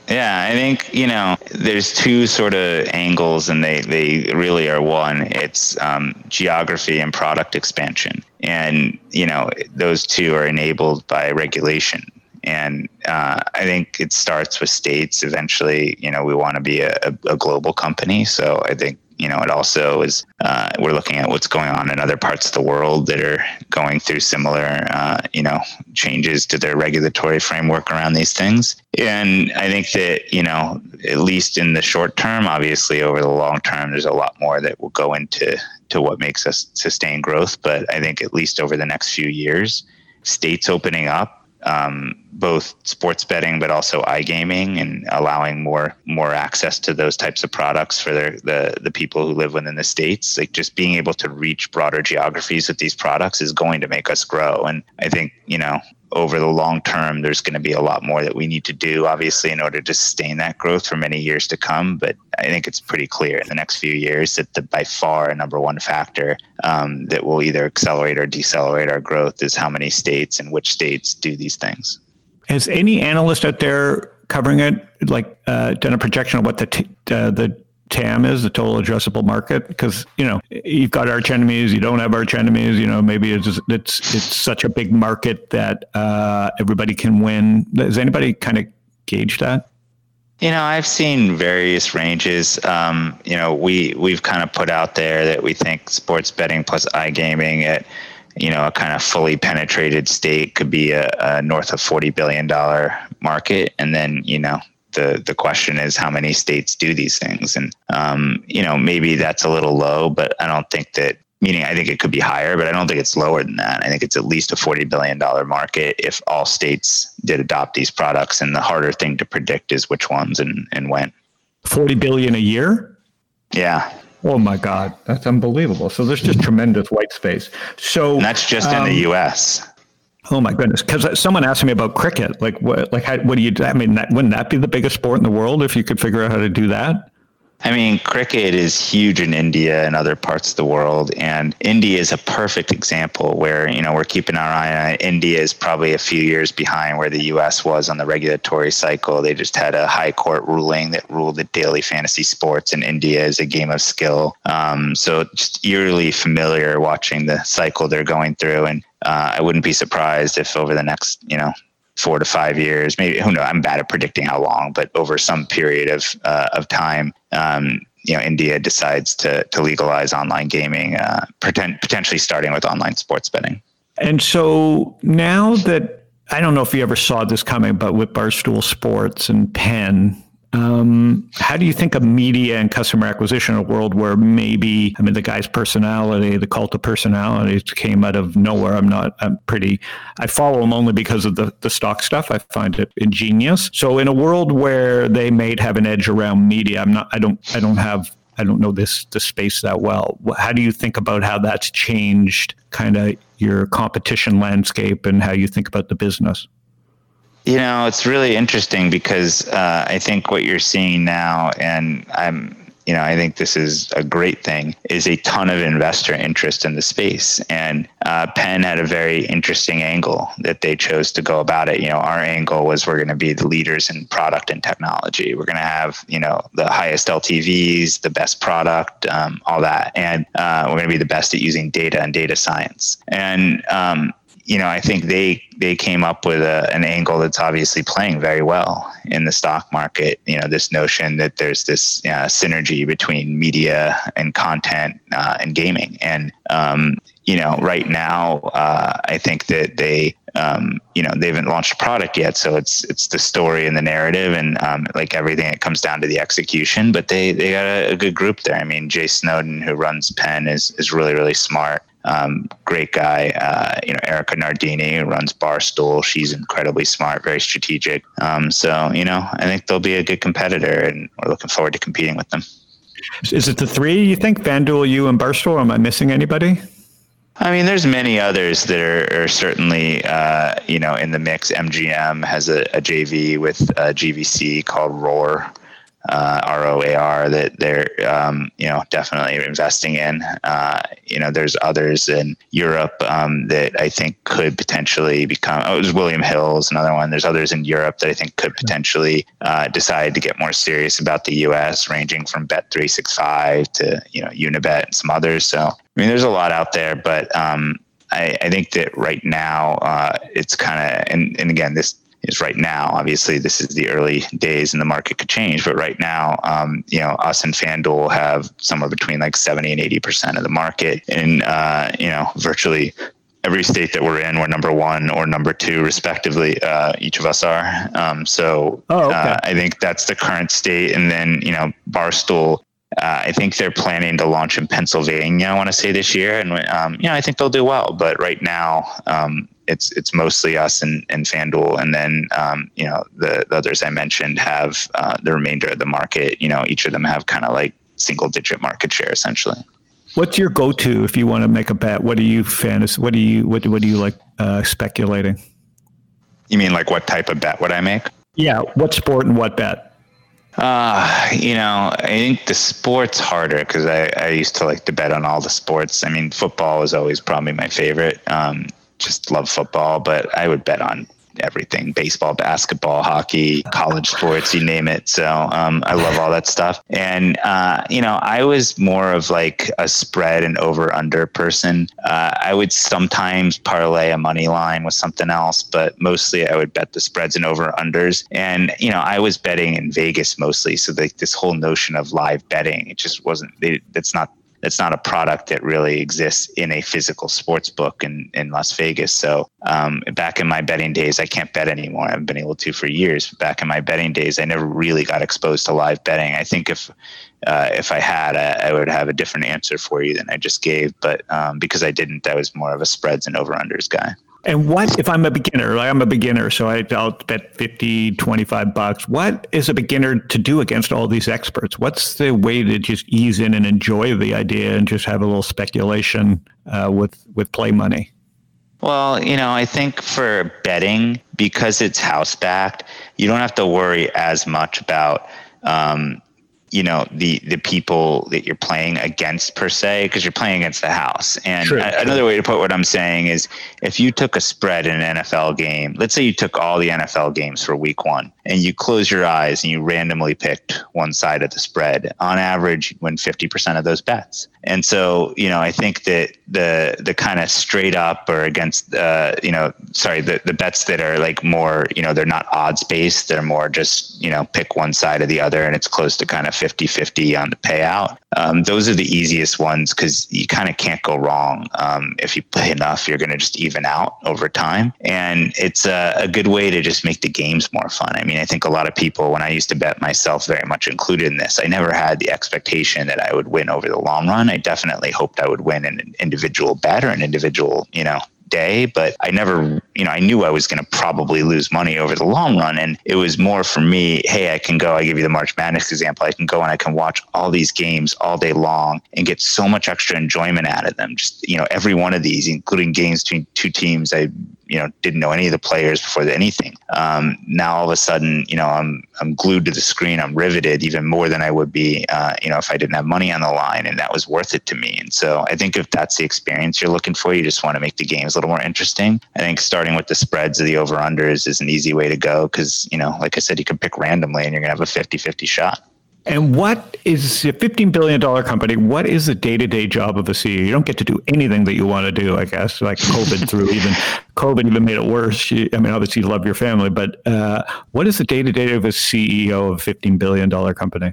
Yeah, I think you know there's two sort of angles, and they they really are one. It's um, geography and product expansion, and you know those two are enabled by regulation. And uh, I think it starts with states. Eventually, you know, we want to be a, a, global company. So I think you know, it also is, uh, we're looking at what's going on in other parts of the world that are going through similar, uh, you know, changes to their regulatory framework around these things. And I think that, you know, at least in the short term, obviously over the long term, there's a lot more that will go into to what makes us sustain growth. But I think at least over the next few years, states opening up um, both sports betting but also iGaming and allowing more more access to those types of products for their, the the people who live within the states. Like just being able to reach broader geographies with these products is going to make us grow. And I think you know over the long term, there's going to be a lot more that we need to do, obviously, in order to sustain that growth for many years to come. But I think it's pretty clear in the next few years that the by far number one factor um, that will either accelerate or decelerate our growth is how many states and which states do these things. Has any analyst out there covering it like uh, done a projection of what the t- uh, the TAM is, the total addressable market? Because you know you've got arch enemies, you don't have arch enemies. You know maybe it's just, it's it's such a big market that uh, everybody can win. Does anybody kind of gauge that? You know, I've seen various ranges. Um, you know, we we've kind of put out there that we think sports betting plus iGaming at you know a kind of fully penetrated state could be a, a north of forty billion dollar market, and then you know the the question is how many states do these things, and um, you know maybe that's a little low, but I don't think that. Meaning, I think it could be higher, but I don't think it's lower than that. I think it's at least a forty billion dollar market if all states did adopt these products. And the harder thing to predict is which ones and and when. Forty billion a year. Yeah. Oh my God, that's unbelievable. So there's just tremendous white space. So and that's just um, in the um, U.S. Oh my goodness! Because uh, someone asked me about cricket. Like, what? Like, how, what do you? I mean, that, wouldn't that be the biggest sport in the world if you could figure out how to do that? I mean, cricket is huge in India and other parts of the world. And India is a perfect example where, you know, we're keeping our eye on it. India is probably a few years behind where the US was on the regulatory cycle. They just had a high court ruling that ruled that daily fantasy sports in India is a game of skill. Um, so just eerily familiar watching the cycle they're going through. And uh, I wouldn't be surprised if over the next, you know, four to five years, maybe who knows? I'm bad at predicting how long, but over some period of uh, of time, um, you know, India decides to to legalize online gaming, uh, pretend, potentially starting with online sports betting. And so now that I don't know if you ever saw this coming, but with Barstool Sports and Penn, um, how do you think of media and customer acquisition in a world where maybe, I mean, the guy's personality, the cult of personality came out of nowhere. I'm not, I'm pretty, I follow him only because of the, the stock stuff. I find it ingenious. So in a world where they may have an edge around media, I'm not, I don't, I don't have, I don't know this, the space that well. How do you think about how that's changed kind of your competition landscape and how you think about the business? You know, it's really interesting because uh, I think what you're seeing now, and I'm, you know, I think this is a great thing, is a ton of investor interest in the space. And uh, Penn had a very interesting angle that they chose to go about it. You know, our angle was we're going to be the leaders in product and technology. We're going to have, you know, the highest LTVs, the best product, um, all that. And uh, we're going to be the best at using data and data science. And, um, you know, I think they they came up with a, an angle that's obviously playing very well in the stock market. You know, this notion that there's this uh, synergy between media and content uh, and gaming, and um, you know, right now, uh, I think that they, um, you know, they haven't launched a product yet, so it's it's the story and the narrative, and um, like everything, it comes down to the execution. But they they got a, a good group there. I mean, Jay Snowden, who runs Penn, is is really really smart um, great guy. Uh, you know, Erika Nardini runs Barstool. She's incredibly smart, very strategic. Um, so, you know, I think they'll be a good competitor, and we're looking forward to competing with them. Is it the three you think? FanDuel, you, and Barstool? Am I missing anybody? I mean, there's many others that are, are certainly, uh, you know, in the mix. MGM has a, a JV with uh, GVC called Roar uh, ROAR that they're um, you know definitely investing in. Uh, you know, there's others in Europe um, that I think could potentially become. Oh, was William Hill's another one. There's others in Europe that I think could potentially uh, decide to get more serious about the U.S., ranging from Bet365 to you know Unibet and some others. So I mean, there's a lot out there, but um, I, I, think that right now uh, it's kind of and, and again this is right now. Obviously, this is the early days and the market could change, but right now, um, you know, us and FanDuel have somewhere between like 70 and 80% of the market. And, uh, you know, virtually every state that we're in, we're number one or number two, respectively. Uh, each of us are. Um, so oh, okay. uh, I think that's the current state. And then, you know, Barstool, uh, I think they're planning to launch in Pennsylvania, I want to say this year. And, um, you know, I think they'll do well. But right now, um, it's it's mostly us and, and FanDuel, and then um, you know the, the, others I mentioned have uh, the remainder of the market. You know, each of them have kind of like single digit market share essentially. What's your go-to if you want to make a bet? What do you fantasy? What do you what what do you like uh, speculating? You mean like what type of bet would I make? Yeah, what sport and what bet? Uh, you know, I think the sport's harder because I, I used to like to bet on all the sports. I mean, football was always probably my favorite. Um, just love football, but I would bet on everything baseball, basketball, hockey, college sports, you name it. So um, I love all that stuff. And, uh, you know, I was more of like a spread and over under person. Uh, I would sometimes parlay a money line with something else, but mostly I would bet the spreads and over unders. And, you know, I was betting in Vegas mostly. So like this whole notion of live betting, it just wasn't, it, it's not it's not a product that really exists in a physical sports book in, in Las Vegas. So um, back in my betting days, I can't bet anymore. I haven't been able to for years. Back in my betting days, I never really got exposed to live betting. I think if uh, if I had, I, I, would have a different answer for you than I just gave. But um, because I didn't, I was more of a spreads and over unders guy. And what if I'm a beginner? Like I'm a beginner, so I, will bet 50, 25 bucks. What is a beginner to do against all these experts? What's the way to just ease in and enjoy the idea and just have a little speculation uh, with with play money? Well, you know, I think for betting, because it's house backed, you don't have to worry as much about um, you know the the people that you're playing against per se because you're playing against the house. And true, a, another way to put what i'm saying is if you took a spread in an nfl game let's say you took all the nfl games for week one and you close your eyes and you randomly picked one side of the spread on average you win 50% of those bets. And so you know i think that the the kind of straight up or against uh, you know sorry the, the bets that are like more you know they're not odds based they're more just you know pick one side or the other and it's close to kind of 50 50 on the payout. Um, those are the easiest ones because you kind of can't go wrong. Um, if you play enough, you're going to just even out over time. And it's a, a, good way to just make the games more fun. I mean, I think a lot of people, when I used to bet myself, very much included in this, I never had the expectation that I would win over the long run. I definitely hoped I would win an individual bet or an individual, you know, day, but I never, you know, I knew I was going to probably lose money over the long run. And it was more for me, hey, I can go, I give you the March Madness example, I can go and I can watch all these games all day long and get so much extra enjoyment out of them. Just, you know, every one of these, including games between two teams I you know didn't know any of the players before anything. Um, now all of a sudden, you know, I'm I'm glued to the screen. I'm riveted even more than I would be, uh, you know, if I didn't have money on the line, and that was worth it to me. And so I think if that's the experience you're looking for, you just want to make the games a little more interesting. I think starting with the spreads of the over unders is an easy way to go because you know, like I said, you can pick randomly and you're gonna have a 50-50 shot. And what is a $15 billion company? What is the day to day job of a CEO? You don't get to do anything that you want to do, I guess. Like COVID (laughs) through even COVID even made it worse. I mean, obviously, you love your family, but uh, what is the day to day of a CEO of a $15 billion company?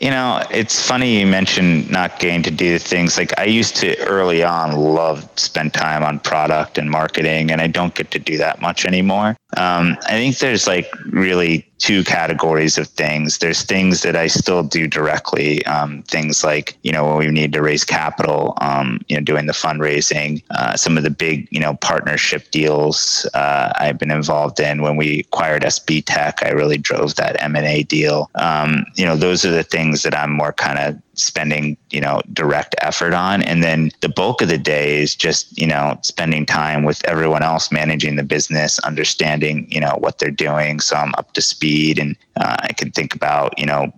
You know, it's funny you mentioned not getting to do things like I used to early on love spend time on product and marketing, and I don't get to do that much anymore. Um, I think there's like really two categories of things. There's things that I still do directly, um, things like you know when we need to raise capital, um, you know, doing the fundraising, uh, some of the big you know partnership deals uh, I've been involved in. When we acquired SBTech, I really drove that M and A deal. Um, you know, those are the things that I'm more kind of spending you know direct effort on. And then the bulk of the day is just you know spending time with everyone else managing the business understanding you know what they're doing. So i'm up to speed and uh, i can think about you know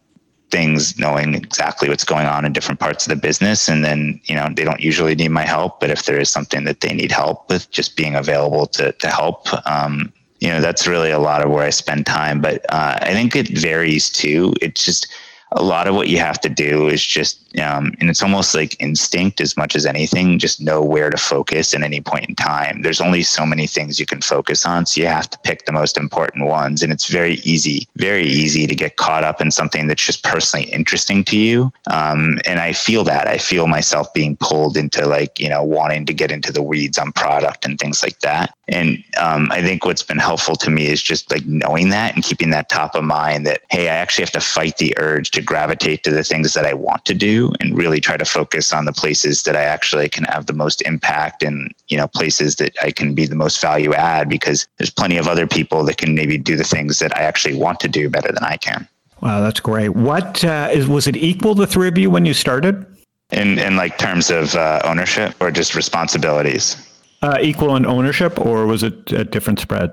things knowing exactly what's going on in different parts of the business. And then you know they don't usually need my help but if there is something that they need help with just being available to, to help um, you know that's really a lot of where i spend time. But uh, i think it varies too. It's just a lot of what you have to do is just, um, and it's almost like instinct as much as anything, just know where to focus at any point in time. There's only so many things you can focus on. So you have to pick the most important ones. And it's very easy, very easy to get caught up in something that's just personally interesting to you. Um, and I feel that. I feel myself being pulled into like, you know, wanting to get into the weeds on product and things like that. And um, I think what's been helpful to me is just like knowing that and keeping that top of mind that, hey, I actually have to fight the urge to gravitate to the things that I want to do and really try to focus on the places that I actually can have the most impact and, you know, places that I can be the most value add because there's plenty of other people that can maybe do the things that I actually want to do better than I can. Wow, that's great. What uh, is, was it equal the three of you when you started? In in like terms of uh, ownership or just responsibilities? Uh, equal in ownership, or was it a different spread?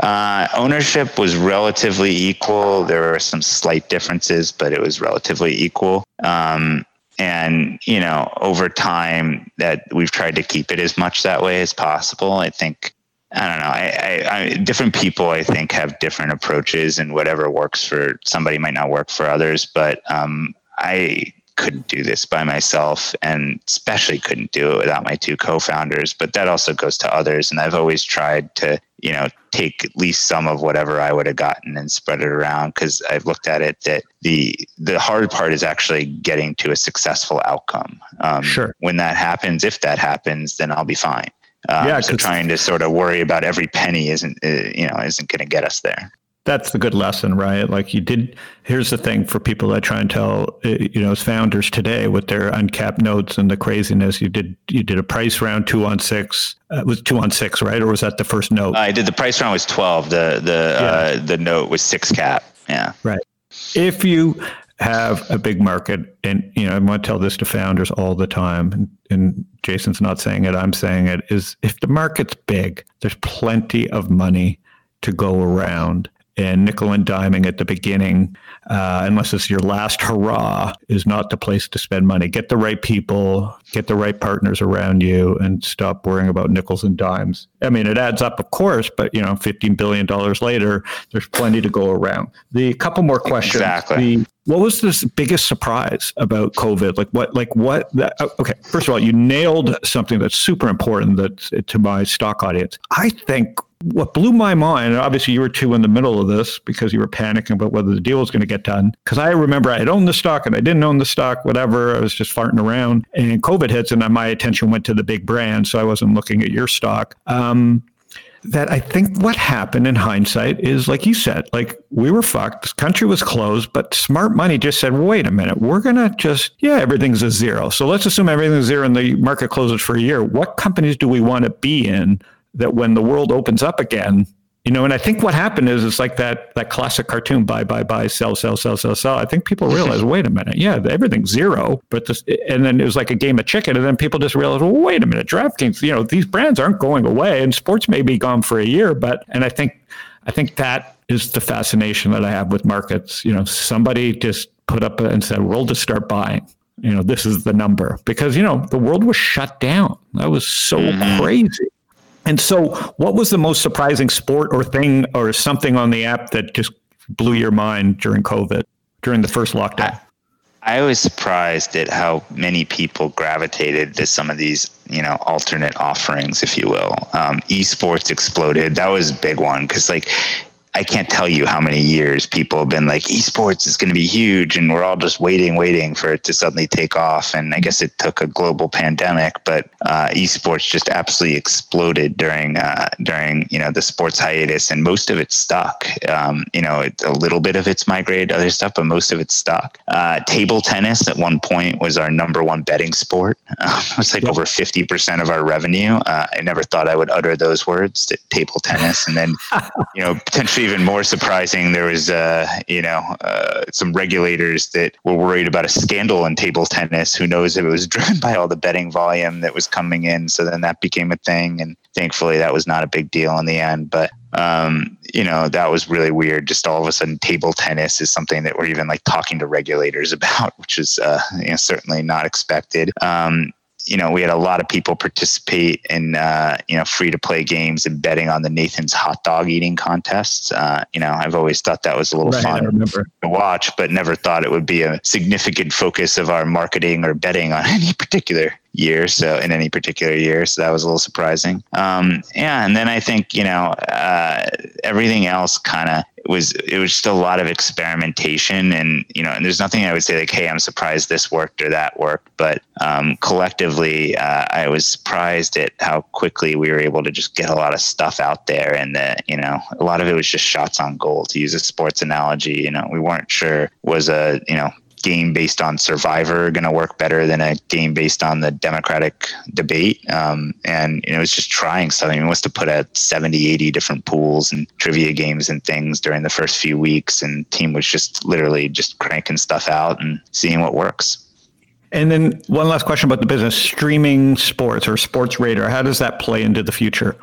Uh, ownership was relatively equal. There were some slight differences, but it was relatively equal. Um, and you know, over time, that we've tried to keep it as much that way as possible. I think I don't know. I, I, I, different people, I think, have different approaches, and whatever works for somebody might not work for others. But um, I couldn't do this by myself, and especially couldn't do it without my two co-founders. But that also goes to others, and I've always tried to, you know, take at least some of whatever I would have gotten and spread it around because I've looked at it that the the hard part is actually getting to a successful outcome. Um, sure. When that happens, if that happens, then I'll be fine. Um, yeah, so trying to sort of worry about every penny isn't uh, you know isn't going to get us there. That's the good lesson, right? Like you did. Here's the thing for people that try and tell uh, you know as founders today with their uncapped notes and the craziness. You did you did a price round two on six. Uh, was two on six, right? Or was that the first note? I did the price round was twelve. The the yeah. uh, the note was six cap. Yeah. Right. If you have a big market and you know i want to tell this to founders all the time and, and, jason's not saying it i'm saying it is if the market's big there's plenty of money to go around and nickel and diming at the beginning, uh, unless it's your last hurrah, is not the place to spend money. Get the right people, get the right partners around you, and stop worrying about nickels and dimes. I mean, it adds up, of course, but you know, fifteen billion dollars later, there's plenty to go around. The couple more questions. Exactly. The, what was the biggest surprise about COVID? Like what? Like what? That, okay, first of all, you nailed something that's super important that to my stock audience. I think what blew my mind, obviously you were too in the middle of this because you were panicking about whether the deal was going to get done. Because I remember I had owned the stock and I didn't own the stock, whatever. I was just farting around, and COVID hits, and my attention went to the big brand, so I wasn't looking at your stock. Um, that I think what happened in hindsight is like you said, like we were fucked. This country was closed, but smart money just said, wait a minute, we're going to just, yeah, everything's a zero. So let's assume everything's zero and the market closes for a year. What companies do we want to be in that when the world opens up again, you know, and I think what happened is it's like that that classic cartoon buy buy buy sell sell sell sell sell. I think people (laughs) realize, wait a minute, yeah, everything's zero, but this, and then it was like a game of chicken, and then people just realized, well, wait a minute, DraftKings, you know, these brands aren't going away, and sports may be gone for a year, but and I think I think that is the fascination that I have with markets. You know, somebody just put up and said, we'll just start buying. You know, this is the number because you know the world was shut down. That was so mm-hmm. crazy. And so, what was the most surprising sport or thing or something on the app that just blew your mind during COVID, during the first lockdown? I, I was surprised at how many people gravitated to some of these, you know, alternate offerings, if you will. Um, esports exploded. That was a big one because, like, I can't tell you how many years people have been like, esports is going to be huge. And we're all just waiting, waiting for it to suddenly take off. And I guess it took a global pandemic, but uh, esports just absolutely exploded during, uh, during, you know, the sports hiatus and most of it stuck. Um, you know, it, a little bit of it's migrated other stuff, but most of it's stuck. Uh, table tennis at one point was our number one betting sport. (laughs) it was like over 50% of our revenue. Uh, I never thought I would utter those words, table tennis. And then, (laughs) you know, potentially even more surprising, there was, uh, you know, uh, some regulators that were worried about a scandal in table tennis. Who knows if it was (laughs) driven by all the betting volume that was coming in? So then that became a thing, and thankfully that was not a big deal in the end. But um, you know, that was really weird. Just all of a sudden, table tennis is something that we're even like talking to regulators (laughs) about, which is uh, you know, certainly not expected. Um, you know, we had a lot of people participate in, uh, you know, free to play games and betting on the Nathan's hot dog eating contests. Uh, you know, I've always thought that was a little Right, fun to watch, but never thought it would be a significant focus of our marketing or betting on (laughs) any particular year. So in any particular year, so that was a little surprising. Um, yeah, and then I think you know uh, everything else kind of was it was just a lot of experimentation and you know and there's nothing i would say like hey i'm surprised this worked or that worked but um, collectively uh, i was surprised at how quickly we were able to just get a lot of stuff out there and that you know a lot of it was just shots on goal to use a sports analogy you know we weren't sure was a you know game based on survivor going to work better than a game based on the democratic debate um, and you know, it was just trying something it was to put out 70 80 different pools and trivia games and things during the first few weeks and team was just literally just cranking stuff out and seeing what works And then one last question about the business: streaming sports or Sportradar. How does that play into the future?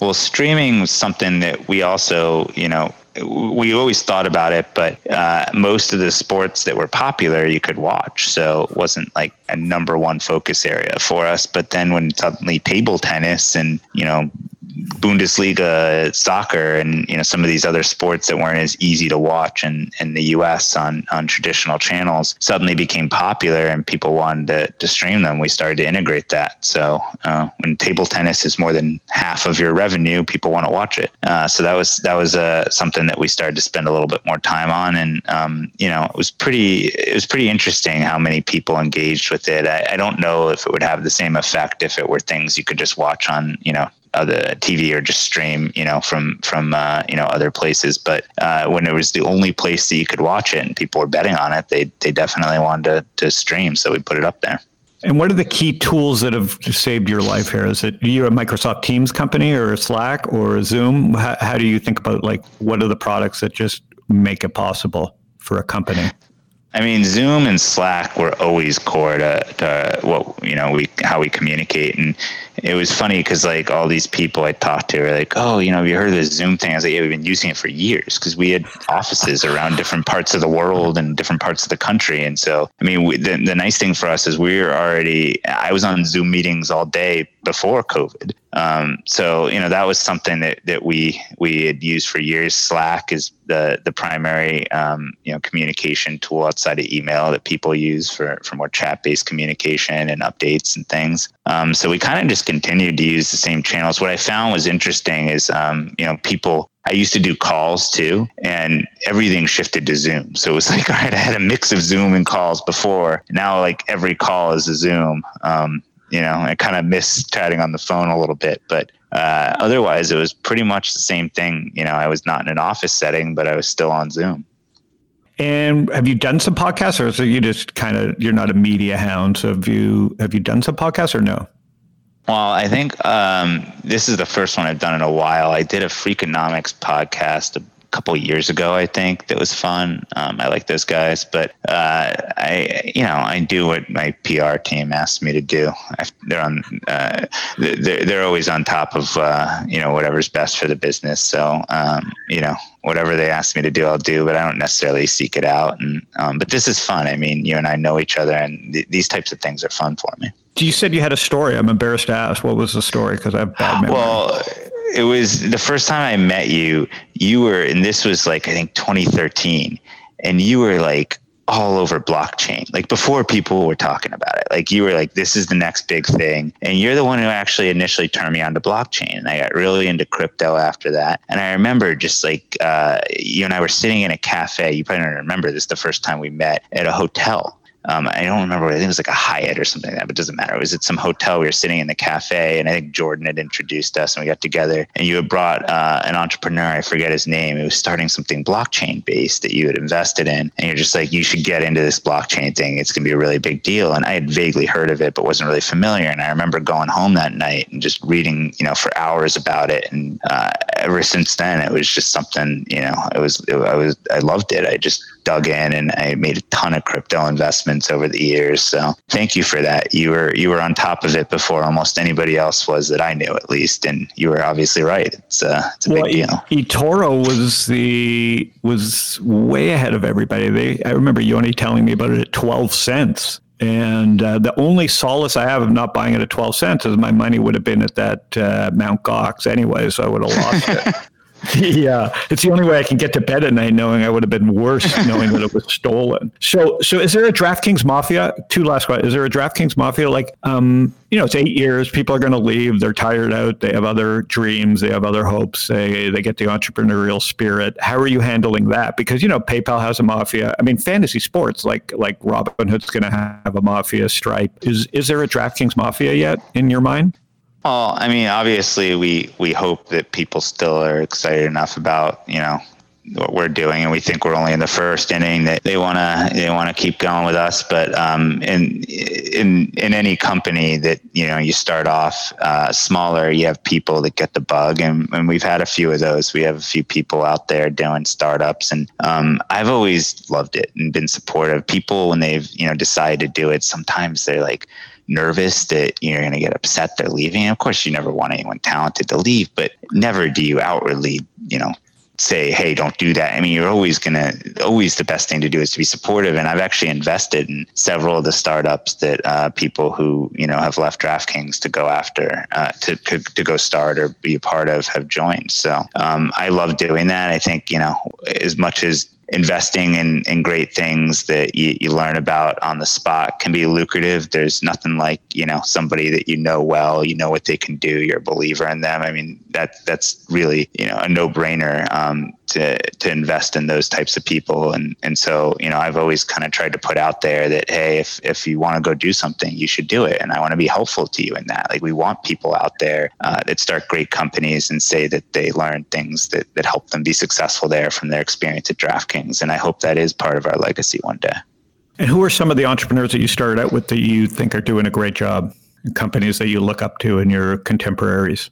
Well, streaming was something that we also, you know, we always thought about it, but uh, most of the sports that were popular you could watch. So it wasn't like a number one focus area for us. But then when suddenly table tennis and, you know, Bundesliga soccer and you know some of these other sports that weren't as easy to watch in, in the US on, on traditional channels suddenly became popular and people wanted to, to stream them. We started to integrate that. So uh, when table tennis is more than half of your revenue, people want to watch it. Uh, so that was that was uh, something that we started to spend a little bit more time on, and um, you know it was pretty it was pretty interesting how many people engaged with it. I, I don't know if it would have the same effect if it were things you could just watch on you know other TV or just stream, you know, from from uh, you know other places. But uh, when it was the only place that you could watch it and people were betting on it, they they definitely wanted to, to stream, so we put it up there. And what are the key tools that have saved your life here? Is it you a Microsoft Teams company or a Slack or a Zoom? How, how do you think about like what are the products that just make it possible for a company? I mean, Zoom and Slack were always core to, to what you know we how we communicate, and it was funny because like all these people I talked to were like, "Oh, you know, have you heard of this Zoom thing?" I was like, "Yeah, we've been using it for years because we had offices around different parts of the world and different parts of the country." And so, I mean, we, the the nice thing for us is we were already. I was on Zoom meetings all day before COVID, um, so you know that was something that that we we had used for years. Slack is the the primary um, you know communication tool outside of email that people use for for more chat based communication and updates and things. Um, so we kind of just continued to use the same channels. What I found was interesting is um, you know people. I used to do calls too, and everything shifted to Zoom. So it was (laughs) like, all right, I had a mix of Zoom and calls before. Now, like every call is a Zoom. Um, you know, I kind of miss chatting on the phone a little bit, but uh, otherwise it was pretty much the same thing. You know, I was not in an office setting, but I was still on Zoom. And have you done some podcasts, or it you just kind of you're not a media hound? So have you have you done some podcasts or no? Well, I think um, this is the first one I've done in a while. I did a Freakonomics podcast a couple years ago, I think, that was fun. Um, I like those guys, but uh, I, you know, I do what my PR team asks me to do. I, they're on, uh, they're, they're always on top of, uh, you know, whatever's best for the business. So, um, you know, whatever they ask me to do, I'll do, but I don't necessarily seek it out. And, um, but this is fun. I mean, you and I know each other, and th- these types of things are fun for me. You said you had a story. I'm embarrassed to ask. What was the story? Because I have bad memory. Well, it was the first time I met you. You were, and this was like I think 2013, and you were like all over blockchain, like before people were talking about it. Like you were like, this is the next big thing, and you're the one who actually initially turned me on to blockchain, and I got really into crypto after that. And I remember just like uh, you and I were sitting in a cafe. You probably don't remember this. The first time we met at a hotel. Um, I don't remember. I think it was like a Hyatt or something like that, but it doesn't matter. It was at some hotel. We were sitting in the cafe, and I think Jordan had introduced us, and we got together. And you had brought uh, an entrepreneur. I forget his name. It was starting something blockchain based that you had invested in, and you're just like, you should get into this blockchain thing. It's to be a really big deal. And I had vaguely heard of it, but wasn't really familiar. And I remember going home that night and just reading, you know, for hours about it. And uh, ever since then, it was just something. You know, it was. It, I was. I loved it. I just dug in and I made a ton of crypto investments over the years. So thank you for that. You were you were on top of it before almost anybody else was that I knew at least, and you were obviously right. It's a, it's a well, big deal. EToro was the was way ahead of everybody. They I remember Yoni telling me about it at twelve cents. And uh, the only solace I have of not buying it at 12 cents is my money would have been at that uh, Mount Gox anyway, so I would have lost it. (laughs) (laughs) yeah, it's the only way I can get to bed at night knowing I would have been worse (laughs) knowing that it was stolen. So, so is there a DraftKings mafia? Two last questions. Is there a DraftKings mafia? Like, um, you know, it's eight years. People are going to leave. They're tired out. They have other dreams. They have other hopes. They they get the entrepreneurial spirit. How are you handling that? Because you know, PayPal has a mafia. I mean, fantasy sports like like Robinhood's going to have a mafia. Stripe is is there a DraftKings mafia yet in your mind? Well, I mean, obviously, we we hope that people still are excited enough about you know what we're doing, and we think we're only in the first inning. That they want to they want to keep going with us. But um, in in in any company that you know you start off uh, smaller, you have people that get the bug, and, and we've had a few of those. We have a few people out there doing startups, and um, I've always loved it and been supportive. People when they've you know decided to do it, sometimes they're like nervous that you're going to get upset they're leaving. Of course, you never want anyone talented to leave, but never do you outwardly, you know, say, hey, don't do that. I mean, you're always going to, always the best thing to do is to be supportive. And I've actually invested in several of the startups that uh, people who, you know, have left DraftKings to go after, uh, to, to, to, go start or be a part of have joined. So um, I love doing that. I think, you know, as much as investing in, in great things that you, you learn about on the spot can be lucrative. There's nothing like, you know, somebody that you know well, you know what they can do, you're a believer in them. I mean, that that's really, you know, a no brainer. Um, to to invest in those types of people and and so you know I've always kind of tried to put out there that hey if if you want to go do something you should do it and I want to be helpful to you in that like we want people out there uh, that start great companies and say that they learn things that that help them be successful there from their experience at DraftKings and I hope that is part of our legacy one day. And who are some of the entrepreneurs that you started out with that you think are doing a great job? Companies that you look up to in your contemporaries?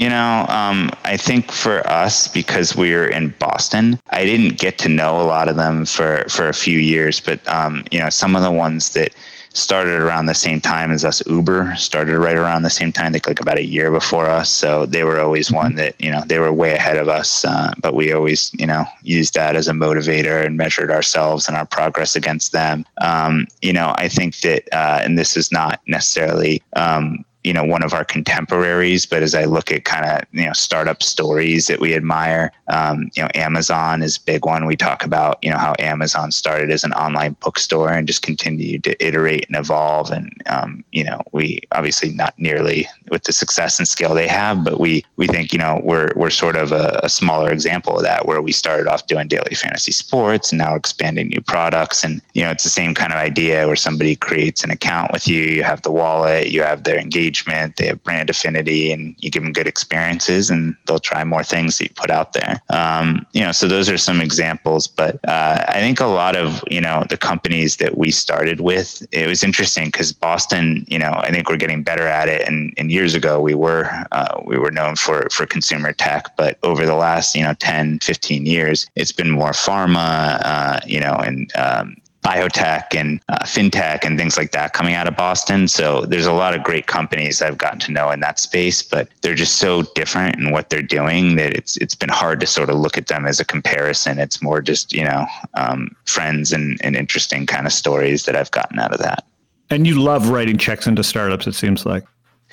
You know, um, I think for us, because we are in Boston, I didn't get to know a lot of them for, for a few years, but, um, you know, some of the ones that started around the same time as us, Uber started right around the same time, they like about a year before us. So they were always one that, you know, they were way ahead of us. Uh, but we always, you know, used that as a motivator and measured ourselves and our progress against them. Um, you know, I think that, uh, and this is not necessarily, um, you know one of our contemporaries but as i look at kind of you know startup stories that we admire um, you know amazon is big one. We talk about you know how amazon started as an online bookstore and just continued to iterate and evolve. And um, you know we obviously not nearly with the success and scale they have but we we think you know we're we're sort of a, a smaller example of that where we started off doing daily fantasy sports and now expanding new products. And you know it's the same kind of idea where somebody creates an account with you you have the wallet you have their engagement engagement, they have brand affinity, and you give them good experiences, and they'll try more things that you put out there. Um, you know, so those are some examples. But uh, I think a lot of you know the companies that we started with, it was interesting because Boston, you know, I think we're getting better at it. And, and years ago, we were uh, we were known for for consumer tech, but over the last you know 10, 15 years, it's been more pharma, uh, you know, and um, biotech and uh, fintech and things like that coming out of Boston. So there's a lot of great companies I've gotten to know in that space, but they're just so different in what they're doing that it's it's been hard to sort of look at them as a comparison. It's more just you know um, friends and, and interesting kind of stories that I've gotten out of that. And you love writing checks into startups. It seems like.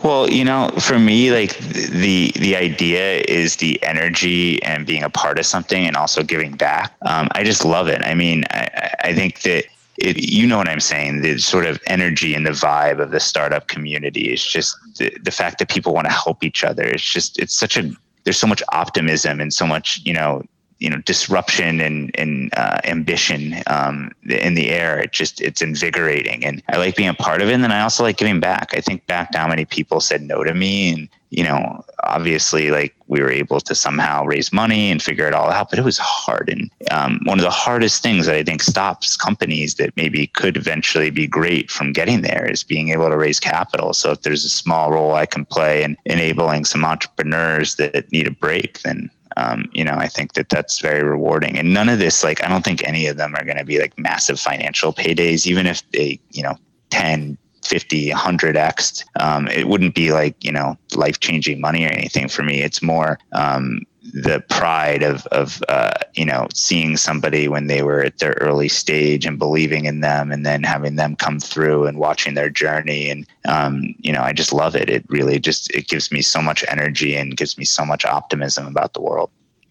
Well, you know, for me, like the the idea is the energy and being a part of something, and also giving back. Um, I just love it. I mean, I, I think that it, you know what I'm saying. The sort of energy and the vibe of the startup community is just the, the fact that people want to help each other. It's just it's such a there's so much optimism and so much you know you know disruption and and uh, ambition um, in the air. It just it's invigorating, and I like being a part of it. And then I also like giving back. I think back to how many people said no to me, and you know, obviously, like we were able to somehow raise money and figure it all out, but it was hard. And um, one of the hardest things that I think stops companies that maybe could eventually be great from getting there is being able to raise capital. So if there's a small role I can play in enabling some entrepreneurs that need a break, then um, you know, I think that that's very rewarding. And none of this, like, I don't think any of them are going to be like massive financial paydays, even if they, you know, 10, 50, 100x. Um, it wouldn't be like, you know, life changing money or anything for me. It's more, um, the pride of of uh, you know seeing somebody when they were at their early stage and believing in them, and then having them come through and watching their journey, and um, you know I just love it. It really just it gives me so much energy and gives me so much optimism about the world.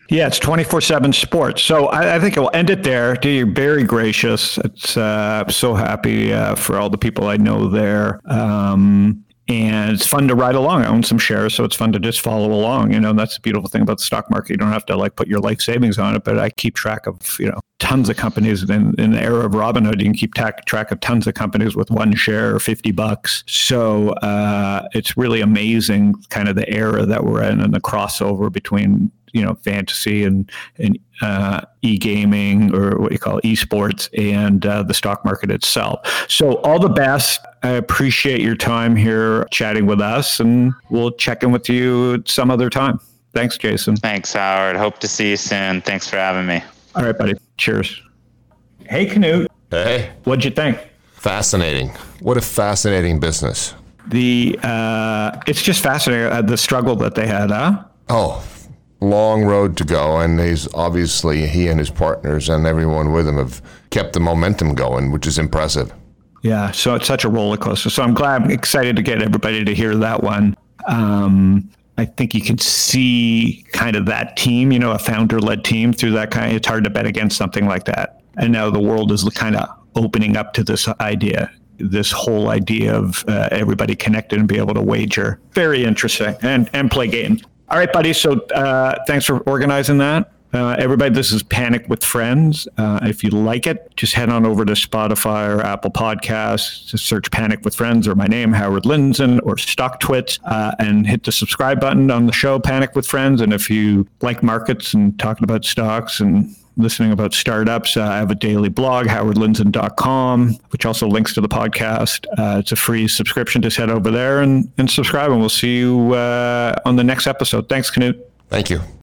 Yeah, it's 24 7 sports. So I, I, think I'll end it there. You're very gracious. It's uh, so happy uh, for all the people I know there. Um, and it's fun to ride along. I own some shares, so it's fun to just follow along. You know, that's the beautiful thing about the stock market. You don't have to like put your life savings on it, but I keep track of you know tons of companies. In, in the era of Robinhood, you can keep ta- track of tons of companies with one share or fifty bucks. So uh, it's really amazing, kind of the era that we're in and the crossover between you know fantasy and and uh, e-gaming or what you call esports and uh, the stock market itself. So all the best. I appreciate your time here chatting with us, and we'll check in with you some other time. Thanks, Jason. Thanks, Howard. Hope to see you soon. Thanks for having me. All right, buddy. Cheers. Hey, Knut. Hey. What'd you think? Fascinating. What a fascinating business. The uh, it's just fascinating uh, the struggle that they had, huh? Oh, long road to go, and he's obviously he and his partners and everyone with him have kept the momentum going, which is impressive. Yeah, so it's such a roller coaster. So I'm glad, I'm excited to get everybody to hear that one. Um, I think you can see kind of that team, you know, a founder-led team through that kind. Of, it's hard to bet against something like that. And now the world is kind of opening up to this idea, this whole idea of uh, everybody connected and be able to wager. Very interesting, and and play games. All right, buddy. So uh, thanks for organizing that. Uh, everybody, this is Panic with Friends. Uh, if you like it, just head on over to Spotify or Apple Podcasts, just search Panic with Friends or my name, Howard Lindzen, or StockTwits, uh, and hit the subscribe button on the show, Panic with Friends. And if you like markets and talking about stocks and listening about startups, uh, I have a daily blog, howardlindzen.com, which also links to the podcast. Uh, it's a free subscription. Just head over there and, and subscribe, and we'll see you uh, on the next episode. Thanks, Knut. Thank you.